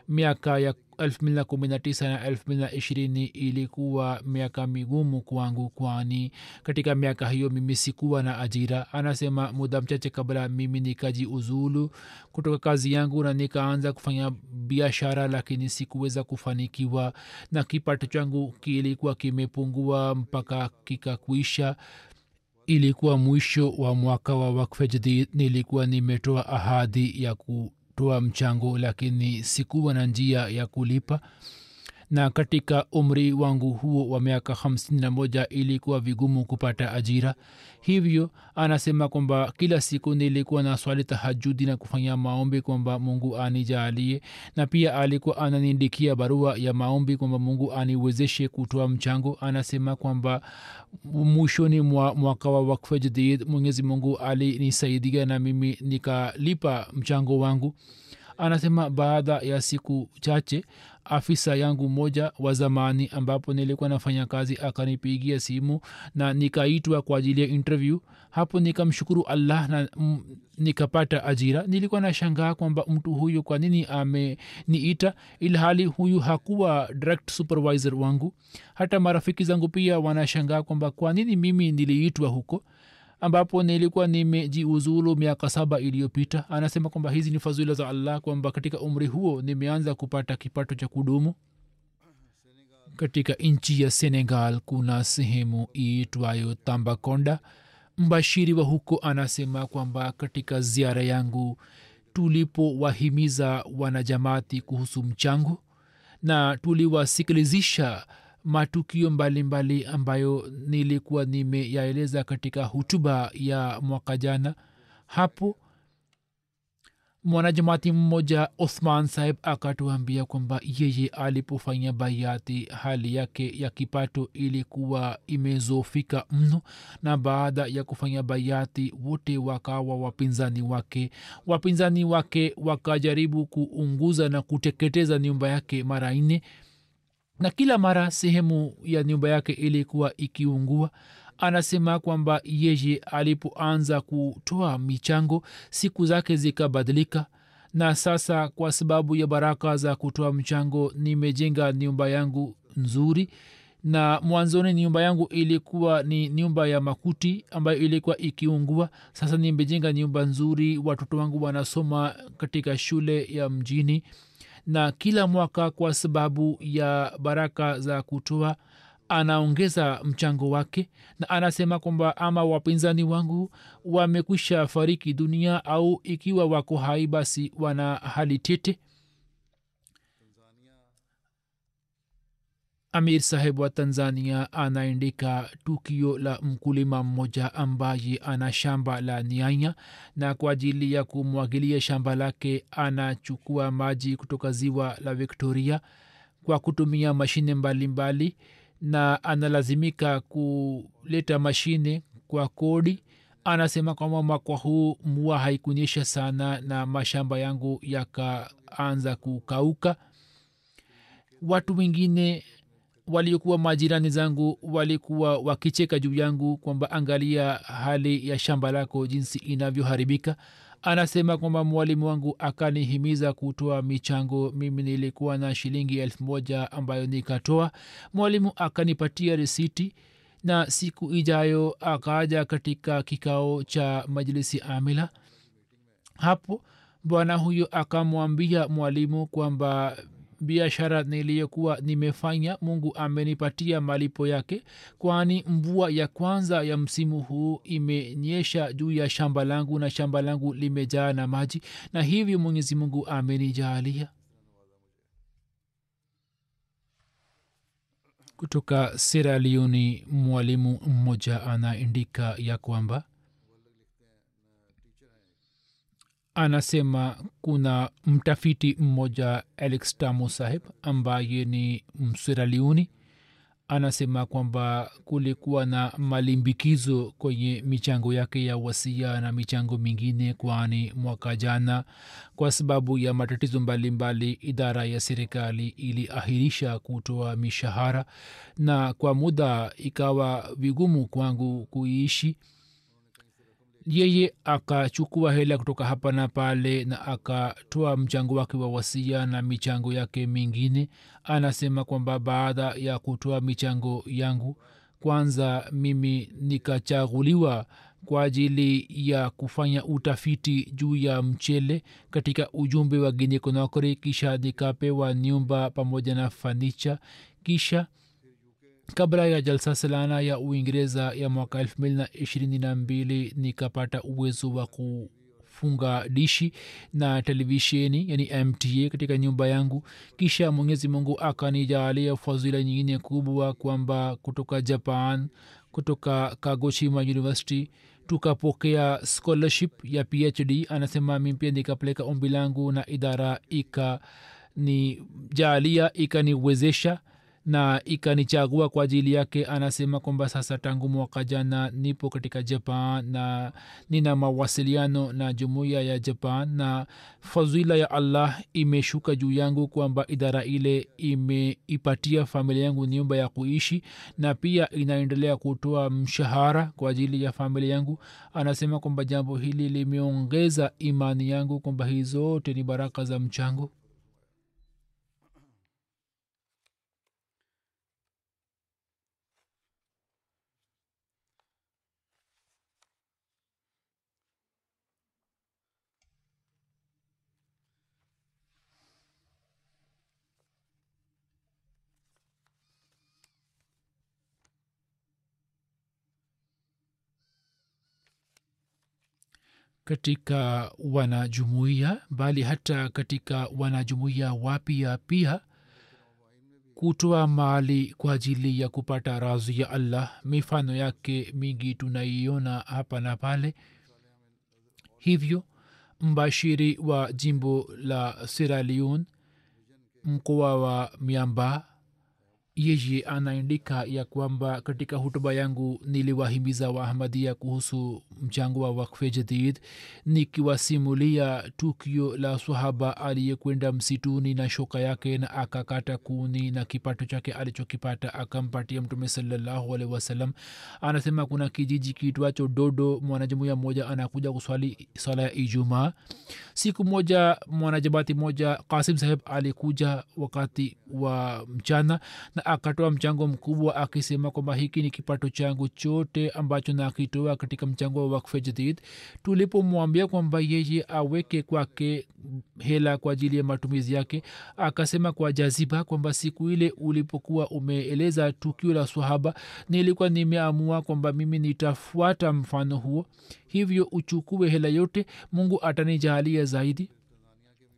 Miaka ya 219 na 220 ilikuwa miaka migumu kwangu kwani katika miaka hiyo mimi sikuwa na ajira. Anasema muda mchache kabla mimi nikaji uzulu kutoka kazi yangu na nikaanza kufanya biashara lakini sikuweza kufanikiwa na kipato changu kilikuwa kimepungua mpaka kikakuisha. Ilikuwa mwisho wa mwaka wa wakfe jadid nilikuwa nimetoa ahadi ya ku kutoa mchango lakini sikuwa na njia ya kulipa na katika umri wangu huo wa miaka hamsini na moja ilikuwa vigumu kupata ajira. Hivyo anasema kwamba kila siku nilikuwa na swali tahajudi na kufanya maombi kwamba mungu anijaalie na pia alikuwa ananiandikia barua ya maombi kwamba mungu aniwezeshe kutoa mchango. Anasema kwamba mwishoni mwa mwaka wa jadid mwenyezi mungu alinisaidia na mimi nikalipa mchango wangu. Anasema baada ya siku chache afisa yangu mmoja wa zamani ambapo nilikuwa nafanya kazi akanipigia simu na nikaitwa kwa ajili ya interview. Hapo nikamshukuru allah na m, nikapata ajira. Nilikuwa nashangaa kwamba mtu huyu kwa nini ameniita ilhali huyu hakuwa direct supervisor wangu. Hata marafiki zangu pia wanashangaa kwamba kwa nini mimi niliitwa huko ambapo nilikuwa nimejiuzulu miaka saba iliyopita. Anasema kwamba hizi ni fadhila za allah kwamba katika umri huo nimeanza kupata kipato cha kudumu. Katika nchi ya senegal kuna sehemu iitwayo tambakonda mbashiri wa huko anasema kwamba katika ziara yangu tulipowahimiza wanajamati kuhusu mchango na tuliwasikilizisha matukio mbalimbali mbali ambayo nilikuwa nimeyaeleza katika hutuba ya mwaka jana. Hapo mwanajamati mmoja othman sahib akatuambia kwamba yeye alipofanya baiati hali yake ya kipato ilikuwa imezofika mno na baada ya kufanya baiati wote wakawa wapinzani wake. Wapinzani wake wakajaribu kuunguza na kuteketeza nyumba yake mara nne na kila mara sehemu ya nyumba yake ilikuwa ikiungua anasema kwamba yeye alipoanza kutoa michango siku zake zikabadilika. Na sasa kwa sababu ya baraka za kutoa mchango nimejenga nyumba yangu nzuri. Na mwanzoni nyumba yangu ilikuwa ni nyumba ya makuti ambayo ilikuwa ikiungua. Sasa nimejenga nyumba nzuri watoto wangu wanasoma katika shule ya mjini na kila mwaka kwa sababu ya baraka za kutoa anaongeza mchango wake na anasema kwamba ama wapinzani wangu wamekwisha fariki dunia au ikiwa wako hai basi wana hali tete amir saheb wa tanzania anaandika tukio la mkulima mmoja ambaye ana shamba la nianya na kwa ajili ya kumwagilia shamba lake anachukua maji kutoka ziwa la victoria kwa kutumia mashine mbalimbali mbali, na analazimika kuleta mashine kwa kodi. Anasema kwamba mwaka huu mvua haikunyesha sana na mashamba yangu yakaanza kukauka. Watu wengine waliokuwa majirani zangu walikuwa wakicheka juu yangu kwamba angalia hali ya shamba lako jinsi inavyoharibika. Anasema kwamba mwalimu wangu akanihimiza kutoa michango. Mimi nilikuwa na shilingi elfu moja ambayo nikatoa. Mwalimu akanipatia risiti na siku ijayo akaja katika kikao cha majlisi amila. Hapo bwana huyo akamwambia mwalimu kwamba biashara niliyokuwa nimefanya mungu amenipatia malipo yake kwani mvua ya kwanza ya msimu huu imenyesha juu ya shamba langu na shamba langu limejaa na maji na hivyo mwenyezi mungu amenijaalia kutoka sera leoni mwalimu mmoja anaandika ya kwamba anasema kuna mtafiti mmoja alex tamo saheb ambaye ni msiraliuni anasema kwamba kulikuwa na malimbikizo kwenye michango yake ya wasia na michango mingine kwani mwaka jana kwa sababu ya matatizo mbalimbali idara ya serikali iliahirisha kutoa mishahara na kwa muda ikawa vigumu kwangu kuiishi yeye akachukua hela kutoka hapa na pale na akatoa mchango wake wa wasia na michango yake mingine. Anasema kwamba baada ya kutoa michango yangu kwanza mimi nikachaguliwa kwa ajili ya kufanya utafiti juu ya mchele katika ujumbe wa guine kisha nikapewa nyumba pamoja na fanicha. Kisha kabla ya jalsa salana ya uingereza ya mwaka elfu mbili na ishirini na mbili nikapata uwezo wa kufunga dishi na televisheni yani mta katika nyumba yangu. Kisha mwenyezi mungu akanijaalia fadhila nyingine kubwa kwamba kutoka japan kutoka kagoshima university tukapokea scholarship ya phd anasema mi pia nikapeleka ombi langu na idara ikanijalia ikaniwezesha na ikanichagua kwa ajili yake anasema kwamba sasa tangu mwaka jana nipo katika japan na nina mawasiliano na jumuiya ya japan na fadhila ya allah imeshuka juu yangu kwamba idara ile imeipatia familia yangu nyumba ya kuishi na pia inaendelea kutoa mshahara kwa ajili ya familia yangu. Anasema kwamba jambo hili limeongeza imani yangu kwamba hii zote ni baraka za mchango katika wanajumuiya bali hata katika wanajumuiya wapya pia kutoa mali kwa ajili ya kupata razi ya allah. Mifano yake mingi tunaiona hapa na pale. Hivyo mbashiri wa jimbo la sierra mkoa wa miamba yeye anaandika ya kwamba katika hutuba yangu niliwahimiza waahmadia kuhusu mchango wa wakfe jadid nikiwasimulia tukio la sahaba aliyekwenda msituni na shoka yake na akakata kuni na kipato chake alichokipata akampatia mtume salallahu alaihi anasema kuna kijiji kitwacho dodo mwanajumuya mmoja anakuja kuswali swala ya ijumaa. Siku moja mwanajabati moja kasim saheb alikuja wakati wa mchana na akatoa mchango mkubwa akisema kwamba hiki ni kipato changu chote ambacho nakitoa katika mchango wa wakfe jadid. Tulipomwambia kwamba yeye aweke kwake hela kwa ajili ya matumizi yake akasema kwa jaziba kwamba siku ile ulipokuwa umeeleza tukio la swahaba nilikuwa nimeamua kwamba mimi nitafuata mfano huo. Hivyo uchukue hela yote mungu atanijalia zaidi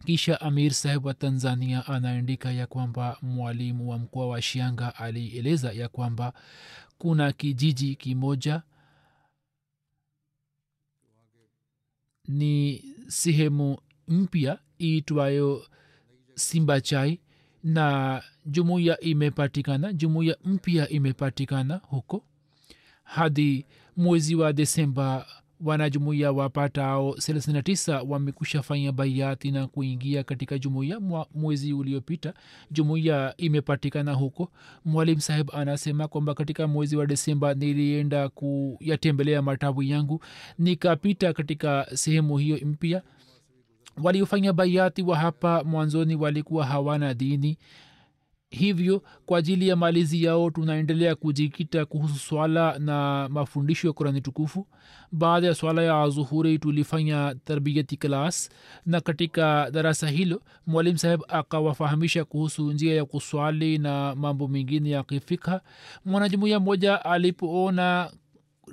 kisha amir saheb wa tanzania anaandika ya kwamba mwalimu wa mkoa wa shianga alieleza ya kwamba kuna kijiji kimoja ni sehemu mpya iitwayo simbachai na jumuiya imepatikana jumuiya mpya imepatikana huko hadi mwezi wa desemba wanajumuiya wapatao 39 wamekusha fanya baiati na kuingia katika jumuiya mwezi uliopita. Jumuiya imepatikana huko. Mwalim saheb anasema kwamba katika mwezi wa desemba nilienda kuyatembelea matawi yangu nikapita katika sehemu hiyo mpya. Waliofanya baiati wa hapa mwanzoni walikuwa hawana dini hivyo kwa ajili ya malizi yao tunaendelea kujikita kuhusu swala na mafundisho ya kurani tukufu. Baada ya swala ya zuhuri tulifanya tarbiyati klas na katika darasa hilo mwalimu saheb akawafahamisha kuhusu njia ya kuswali na mambo mengine ya kifikha. Mwanajumuia mmoja alipoona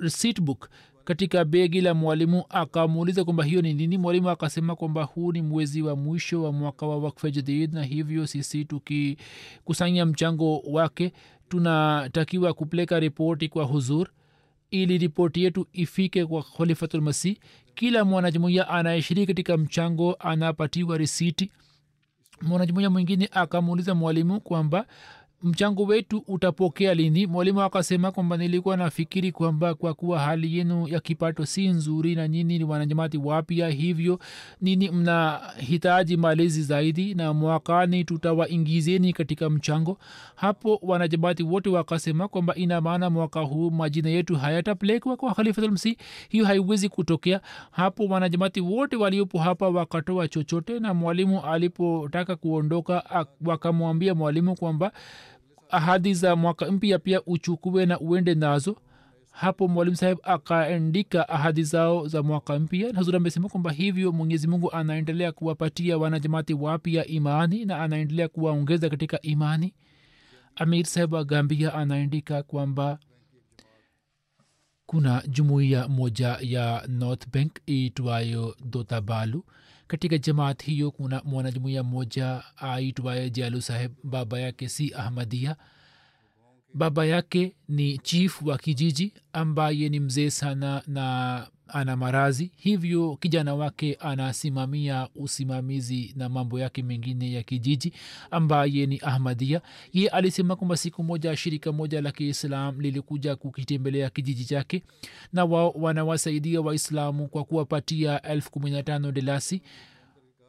receipt book katika begi la mwalimu akamuuliza kwamba hiyo ni nini mwalimu akasema kwamba huu ni mwezi wa mwisho wa mwaka wa wakfe jadid na hivyo sisi tukikusanya mchango wake tunatakiwa kupeleka ripoti kwa huzur ili ripoti yetu ifike kwa khalifatulmasih kila mwanajumuia anayeshiriki katika mchango anapatiwa risiti. Mwanajumuia mwingine akamuuliza mwalimu kwamba mchango wetu utapokea lini? Mwalimu akasema kwamba nilikuwa nafikiri kwamba kwa kuwa hali yenu ya kipato si nzuri na nyini ni wanajamati wapya hivyo nini mnahitaji malezi zaidi? Na mwakani tutawaingizeni katika mchango. Hapo wanajamati wote wakasema kwamba ina maana mwaka huu majina yetu hayatapelekwa kwa khalifatulmsi hiyo haiwezi kutokea. Hapo wanajamati wote waliopo hapa wakatoa chochote na mwalimu alipotaka kuondoka wakamwambia mwalimu kwamba ahadi za mwaka mpya pia uchukue na uende nazo. Hapo mwalimu saheb akaandika ahadi zao za mwaka mpya. Hazur amesema kwamba hivyo mwenyezi mungu anaendelea kuwapatia wanajamati wapya imani na anaendelea kuwaongeza katika imani. Amir saheb wa gambia anaandika kwamba kuna jumuiya moja ya north bank iitwayo dotabalu katika jamaat hiyo kuna mwanajumuiya moja aitwaye jalu saheb baba yake si ahmadia baba yake ni chief wa kijiji ambaye ni mzee sana na ana marazi hivyo kijana wake anasimamia usimamizi na mambo yake mengine ya kijiji ambaye ni ahmadia ye alisema kwamba siku moja shirika moja la kiislam lilikuja kukitembelea kijiji chake na wao wanawasaidia waislamu kwa kuwapatia elfu kumi na tano delasi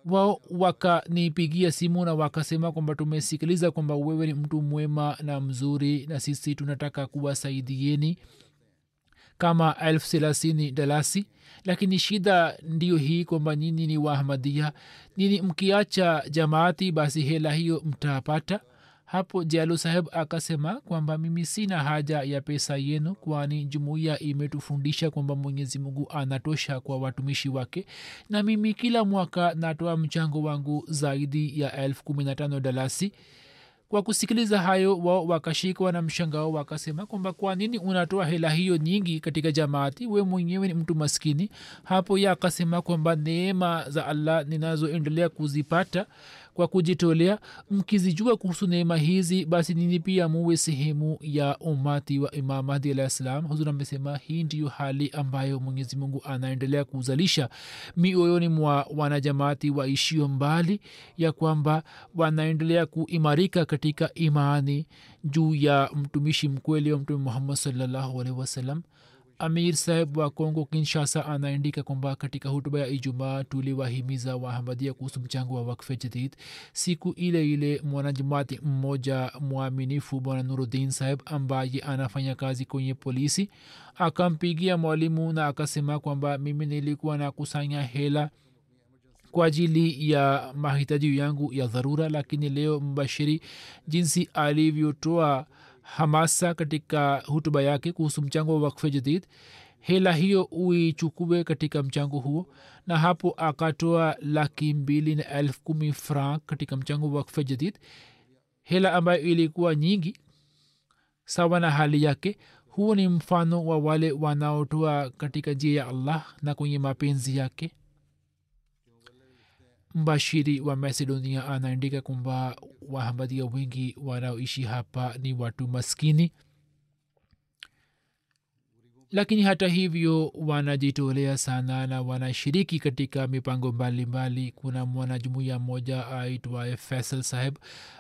wao wakanipigia simu na wakasema kwamba tumesikiliza kwamba wewe ni mtu mwema na mzuri na sisi tunataka kuwasaidieni kama elfu thelathini dalasi lakini shida ndiyo hii kwamba nyini ni waahmadia nini mkiacha jamaati basi hela hiyo mtapata. Hapo jalu saheb akasema kwamba mimi sina haja ya pesa yenu kwani jumuiya imetufundisha kwamba mwenyezi mungu anatosha kwa watumishi wake. Na mimi kila mwaka natoa mchango wangu zaidi ya elfu kumi na tano dalasi kwa kusikiliza hayo wao wakashikwa na mshangao wakasema kwamba kwa nini unatoa hela hiyo nyingi katika jamaati? We mwenyewe ni mtu maskini. Hapo ye akasema kwamba neema za allah ninazoendelea kuzipata kwa kujitolea mkizijua kuhusu neema hizi basi nini pia muwe sehemu ya umati wa imam mahdi alah ssalam huzur amesema hii ndiyo hali ambayo mwenyezi mungu anaendelea kuzalisha mioyoni mwa wanajamaati waishio mbali ya kwamba wanaendelea kuimarika katika imani juu ya mtumishi mkweli wa mtume muhammad salllahu alaihi wasallam amir saib wa kongo kinshasa anaandika kwamba katika hutuba ya ijumaa tuliwahimiza wahamadia kuhusu mchango wa wakfe jadid siku ile ile mwanajamaati mmoja mwaminifu bwana nurudin saib ambaye anafanya kazi kwenye polisi akampigia mwalimu na akasema kwamba mimi nilikuwa nakusanya hela kwa ajili ya mahitaji yangu ya dharura lakini leo mbashiri jinsi alivyotoa hamasa katika hutuba yake kuhusu mchango wa wakfe jadid hela hiyo uichukue katika mchango huo na hapo akatoa laki mbili na elfu kumi frank katika mchango wa wakfe jadid. Hela ambayo ilikuwa nyingi sawa na hali yake huo ni mfano wa wale wanaotoa katika njia ya allah na kwenye mapenzi yake mbashiri wa macedonia anaandika kwamba wahamadia wengi wanaoishi hapa ni watu maskini lakini hata hivyo wanajitolea sana na wanashiriki katika mipango mbalimbali. Mbali. kuna mwanajumuiya mmoja aitwaye faisal saheb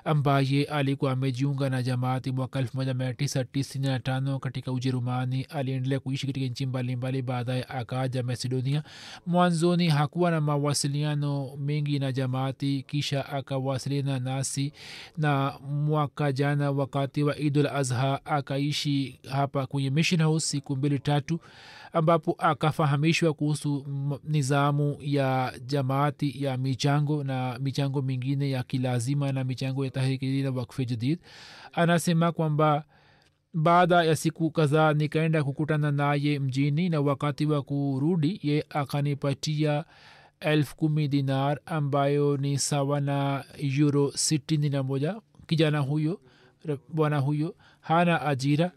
ambaye alikuwa amejiunga na jamaati mwaka 1995 katika ujerumani. Aliendelea kuishi katika nchi mbalimbali baadaye akaja macedonia. Mwanzoni hakuwa na mawasiliano mengi na jamaati kisha akawasiliana nasi. Na mwaka jana wakati wa idul azha akaishi hapa kwenye mission house siku mbili tatu ambapo akafahamishwa kuhusu nizamu ya jamaati ya michango na michango mingine ya kilazima na michango ya tahrikiri na wakfe jadid. Anasema kwamba baada ya siku kadhaa nikaenda kukutana naye mjini na wakati wa kurudi ye akanipatia elfu kumi dinar ambayo ni sawa na euro sitini na moja. Kijana huyo bwana huyo hana ajira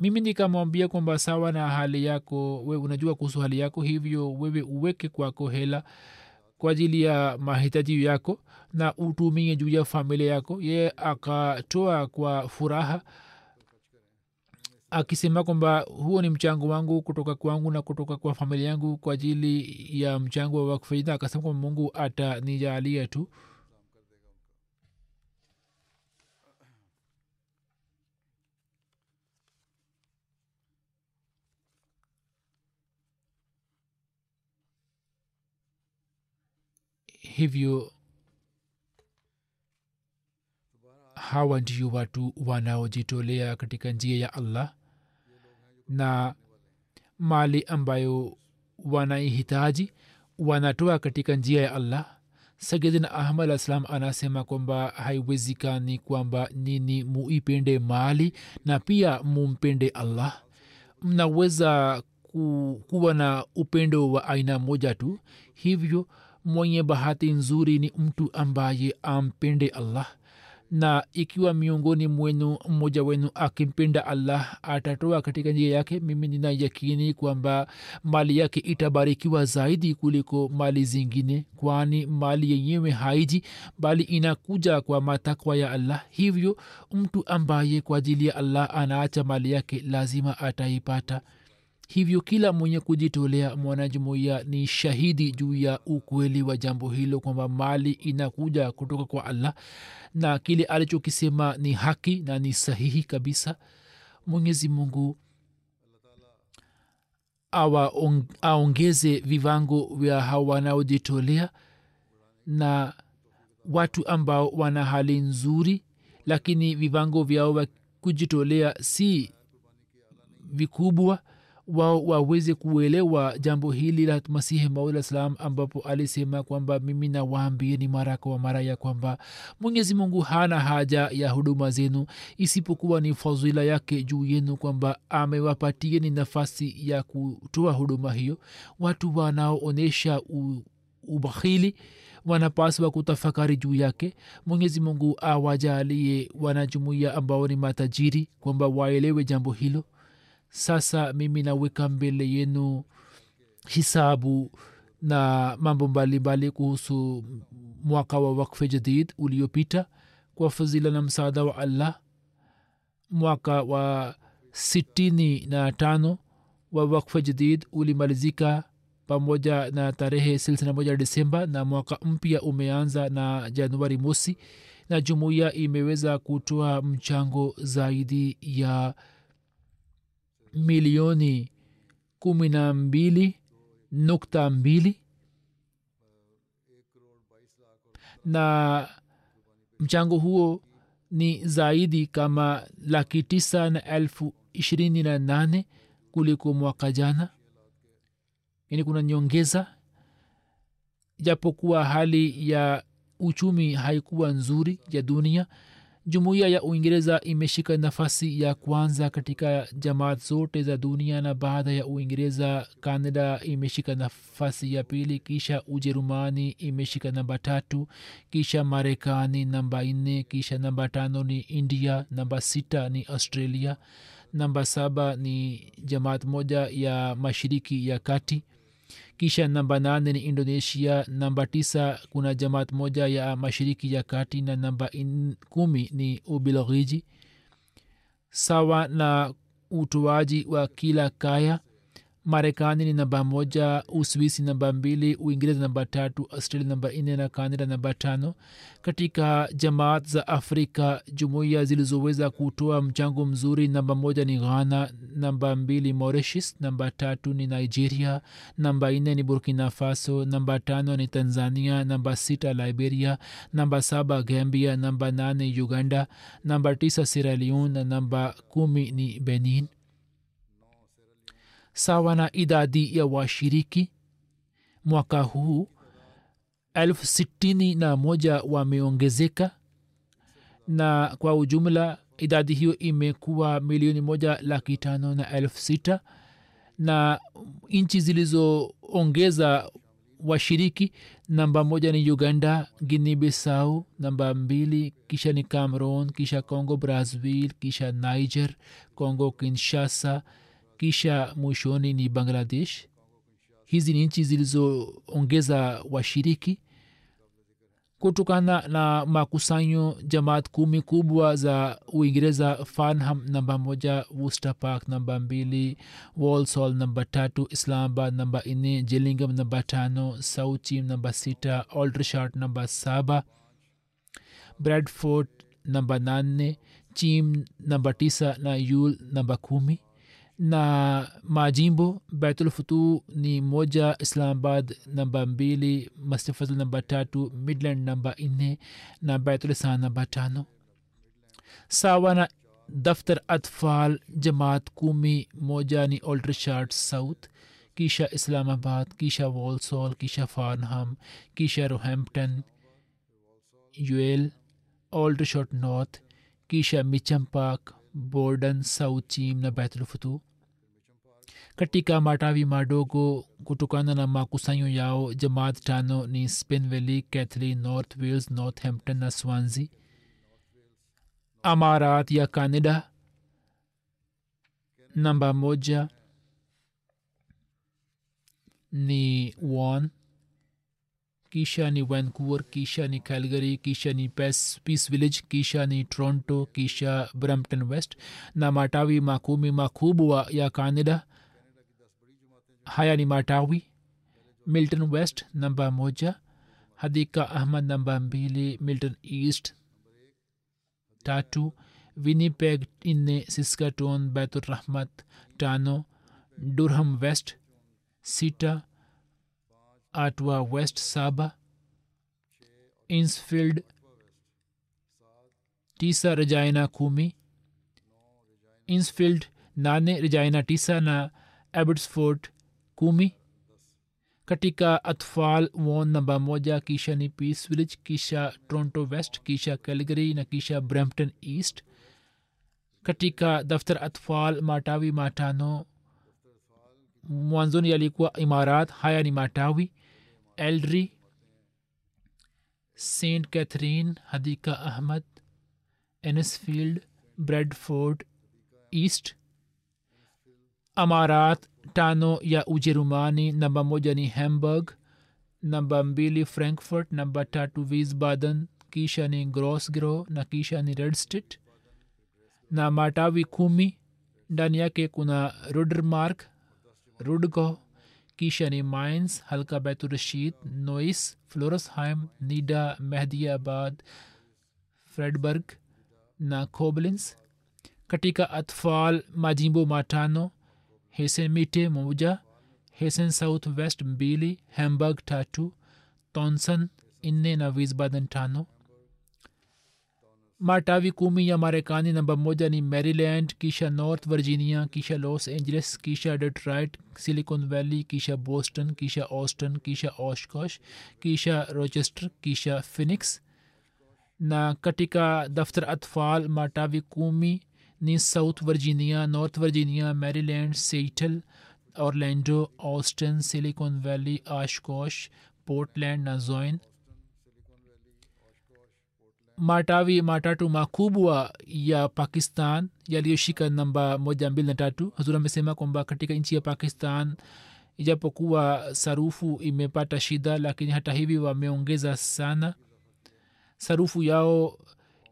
mimi nikamwambia kwamba sawa na hali yako we unajua kuhusu hali yako hivyo wewe uweke kwako hela kwa ajili ya mahitaji yako na utumie juu ya familia yako. Ye akatoa kwa furaha akisema kwamba huo ni mchango wangu kutoka kwangu na kutoka kwa familia yangu kwa ajili ya mchango wa wakfaida akasema kwamba mungu atanijalia tu hivyo hawa ndio watu wanaojitolea katika njia ya allah na mali ambayo wanaihitaji wanatoa katika njia ya allah. Sagidina ahmad alah salam anasema kwamba haiwezikani kwamba nini muipende mali na pia mumpende allah. Mnaweza ku, kuwa na upendo wa aina moja tu. Hivyo mwenye bahati nzuri ni mtu ambaye ampende allah na ikiwa miongoni mwenu mmoja wenu akimpenda allah atatoa katika njia yake mimi nina yakini kwamba mali yake itabarikiwa zaidi kuliko mali zingine kwani mali yenyewe haiji bali inakuja kwa matakwa ya allah. Hivyo mtu ambaye kwa ajili ya allah anaacha mali yake lazima ataipata hivyo kila mwenye kujitolea mwanajumuiya ni shahidi juu ya ukweli wa jambo hilo kwamba mali inakuja kutoka kwa allah na kile alichokisema ni haki na ni sahihi kabisa. Mwenyezi mungu aongeze vivango vya hao wanaojitolea na watu ambao wana hali nzuri lakini vivango vyao vya kujitolea si vikubwa wao waweze kuelewa jambo hili la masihi maula salam ambapo alisema kwamba mimi nawaambieni mara kwa mara ya kwamba mwenyezi mungu hana haja ya huduma zenu isipokuwa ni fadhila yake juu yenu kwamba amewapatieni nafasi ya kutoa huduma hiyo. Watu wanaoonyesha ubakhili wanapaswa kutafakari juu yake. Mwenyezi mungu awajalie wanajumuia ambao ni matajiri kwamba waelewe jambo hilo sasa mimi naweka mbele yenu hisabu na mambo mbalimbali kuhusu mwaka wa wakfe jadid uliopita kwa fadhila na msaada wa allah. Mwaka wa sitini na tano wa wakfe jadid ulimalizika pamoja na tarehe silsina moja desemba na mwaka mpya umeanza na januari mosi na jumuiya imeweza kutoa mchango zaidi ya milioni kumi na mbili nukta mbili. Na mchango huo ni zaidi kama laki tisa na elfu ishirini na nane kuliko mwaka jana. Yani kuna nyongeza japokuwa hali ya uchumi haikuwa nzuri ya dunia jumuiya ya uingereza imeshika nafasi ya kwanza katika jamaat zote za dunia na baada ya uingereza canada imeshika nafasi ya pili kisha ujerumani imeshika namba tatu kisha marekani namba nne kisha namba tano ni india namba sita ni australia namba saba ni jamaat moja ya mashiriki ya kati kisha namba nane ni indonesia namba tisa kuna jamaat moja ya mashiriki ya kati na namba in, kumi ni ubelghiji sawa na utoaji wa kila kaya marekani ni namba moja uswisi namba mbili uingereza namba tatu australia namba nne na kanada namba tano. Katika jamaat za afrika jumuiya zilizoweza kutoa mchango mzuri namba moja ni ghana namba mbili mauritius namba tatu ni nigeria namba nne ni burkina faso namba tano ni tanzania namba sita liberia namba saba gambia namba nane uganda namba tisa sierra leone na namba kumi ni benin sawa na idadi ya washiriki. Mwaka huu elfu sitini na moja wameongezeka. Na kwa ujumla idadi hiyo imekuwa milioni moja laki tano na elfu sita. Na nchi zilizoongeza washiriki namba moja ni uganda guini bisau namba mbili kisha ni cameron kisha congo brazil kisha niger congo kinshasa kisha mwishoni ni bangladesh. Hizi ni nchi zilizoongeza washiriki kutokana na makusanyo jamaat kumi kubwa za uingereza farnham namba moja wuster park namba mbili walsall namba tatu islamabad namba nne jelingam namba tano sauchim namba sita aldershart namba saba bradford namba nane chim namba tisa na yul namba kumi na majimbo baitulfutu ni moja islamabad namba mbili mastifazl namba tatu midland namba nne na baitulisan namba tano sawa na daftar atfal jamaat kumi moja ni oldershart south kisha islamabad kisha walsall kisha farnham kisha rohampton uel oldershot north kisha micham park borden south chim na baitulfutu katika matawi madogo kutokana na makusanyo yao jamaat tano ni spain valley cathly north wales northampton na swansea. Amarat ya canada namba moja ni won kisha ni vancouver kisha ni calgary kisha ni Pes- peace village kisha ni toronto kisha brampton west. Na matawi makumi makubwa ya canada haya ni matawi milton west namba moja hadika ahmad namba mbili milton east tatu winnipeg nne siskaton beturahmat tano durham west sita atwa west saba insfield tisa rejaina kumi insfield nane rejaina tisa na abbotsford kumi katika atfal won namba moja kisha ni peace village kisha toronto west kisha calgary na kisha brampton east katika daftar atfal matawi matano mwanzoni yalikuwa imarat haya ni matawi eldry st catherine hadika ahmad enesfield bradford east amarat tano ya ujerumani namba moja ni hamburg namba mbili frankfurt namba tatu wiesbaden kisha ni grosgro na kisha ni redstate na matawi kumi ndani yake kuna rudermark rudgo kisha ni mines halka beturashid nois floresheim nida mehdiabad fredberg na koblins katika atfal majimbo matano hesen mite moja hesen south west mbili hamburg tatu tonson nne na wiesbaden tano. Matawi kumi ya marekani namba moja ni maryland kisha north virginia kisha los angeles kisha detroit silicon valley kisha boston kisha austin kisha oshkosh kisha rochester kisha phoenix. Na katika daftar atfal matawi kumi ni south virginia north virginia maryland seattle orlando austin silicon valley oshkosh portland nazoin matawi matatu makubwa ya pakistan yaliyoshika namba moja mbili na tatu hazur amesema kwamba katika nchi ya pakistan ijapokuwa sarufu imepata shida lakini hata hivi wameongeza sana sarufu yao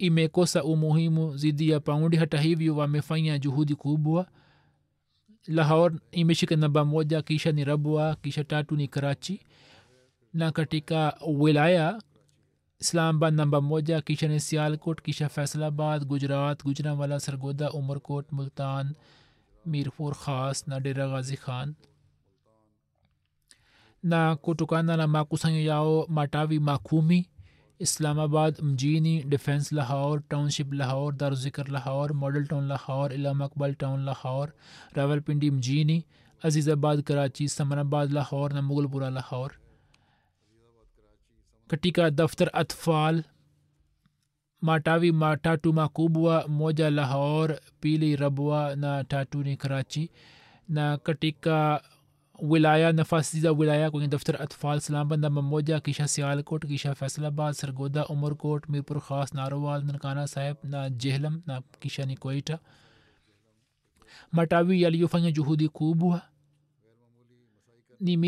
imekosa umuhimu zidi ya paundi. Hata hivyo wamefanya juhudi kubwa. Lahor imeshika namba moja kisha ni rabwa kisha tatu ni karachi. Na katika wilaya اسلام آباد نمبر موجہ کشن نے سیال کوٹ کشا فیصل آباد گجرات گجرا والا سرگودا عمر کوٹ ملتان میرپور خاص نہ ڈیرا غازی خان نہ کوٹوکانہ نہ ماکوسنگ یاؤ ماٹاوی ماکومی kutokana na makusanyo yao matawi makumi islamabad mjini defense lahore township lahore daruzikar lahore model town lahore ilam akbal town lahore rawalpindi mjini azizabad karachi samanabad lahore na mughulpura lahore katika daftar atfal matawi matatu makubwa moja lahor pili rabwa na tatu ni karachi na katika ولایا نفاسیدہ ولایا کو یعنی دفتر اطفال سلام بندہ مموجہ کیشہ سیالکوٹ کیشہ فیصل آباد سرگودا عمر کوٹ میرپور خاص، ناروال، ننکانہ صاحب نا جہلم نا کیشہ نکوئٹہ۔ matawi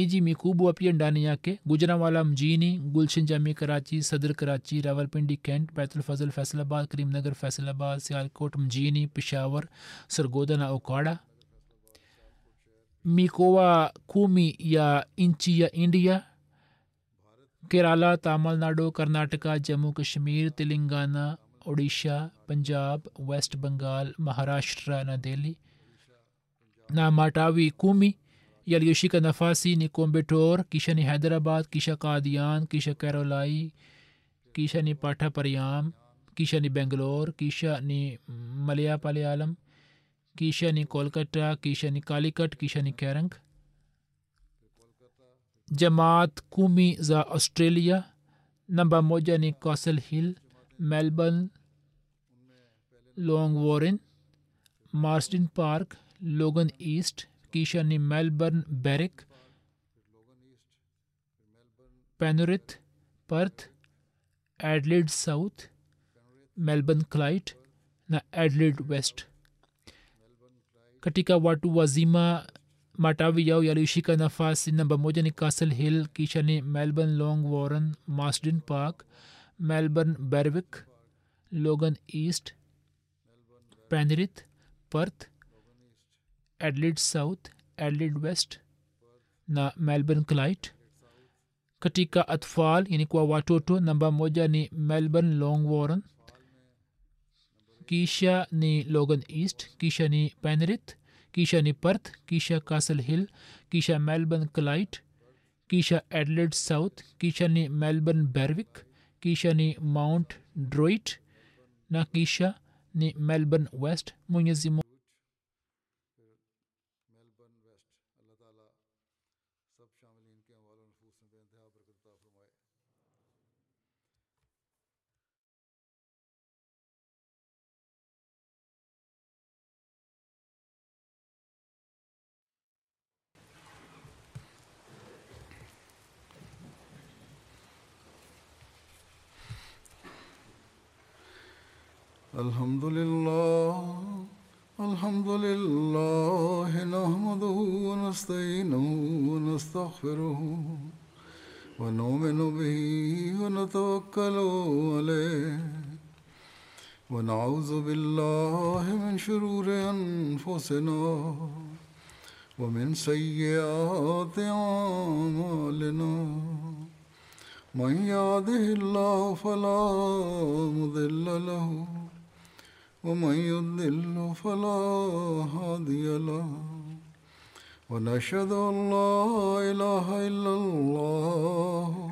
جی می kubwa ہوا پی انڈانیا کے۔ ndani والا مجینی، گلشن جامی کراچی، صدر کراچی راول راولپنڈی، کینٹ، بیت الفضل، فیصل آباد، کریم نگر، فیصل آباد، سیالکوٹ، مجینی، پشاور سرگودا نا اوکاڑا۔ Mikoa kumi ya nchi ya india kerala tamilnadu karnataka jammu kashmir telangana odisha punjab west bengal maharashtra na delhi na matawi kumi yaliyoshika nafasi ni kombetor kisha ni hyderabad kisha kadian kisha karolai kisha ni pata pariam kisha ni bengalore kisha ni malaya palayalam kisha ni kolkata kisha ni kalikat kisha ni kerang jamaat kumi za australia namba moja ni castle hill melbourne long warren marsden park logan east kisha ni melbourne berwick penrith perth adelaide south katika watu wazima matawi yao yaliyoshika nafasi namba moja ni castle hill kisha ni melbourne long warren marsden park melbourne berwick logan east penrith perth adelaide south adelaide west na melbourne clyde katika atfal yani kwa watoto namba moja ni melbourne long warren kisha ni logan east kisha ni penrith kisha ni perth kisha castle hill kisha melbourne clyde kisha adelaide south kisha ni melbourne berwick kisha ni mount droit na kisha ni melbourne west mwenyezi ونتوكل عليه. ونعوذ بالله من شرور أنفسنا ومن سيئات أعمالنا. من يهده الله فلا مضل له ومن يضلل فلا هادي له. ونشهد أن لا إله إلا الله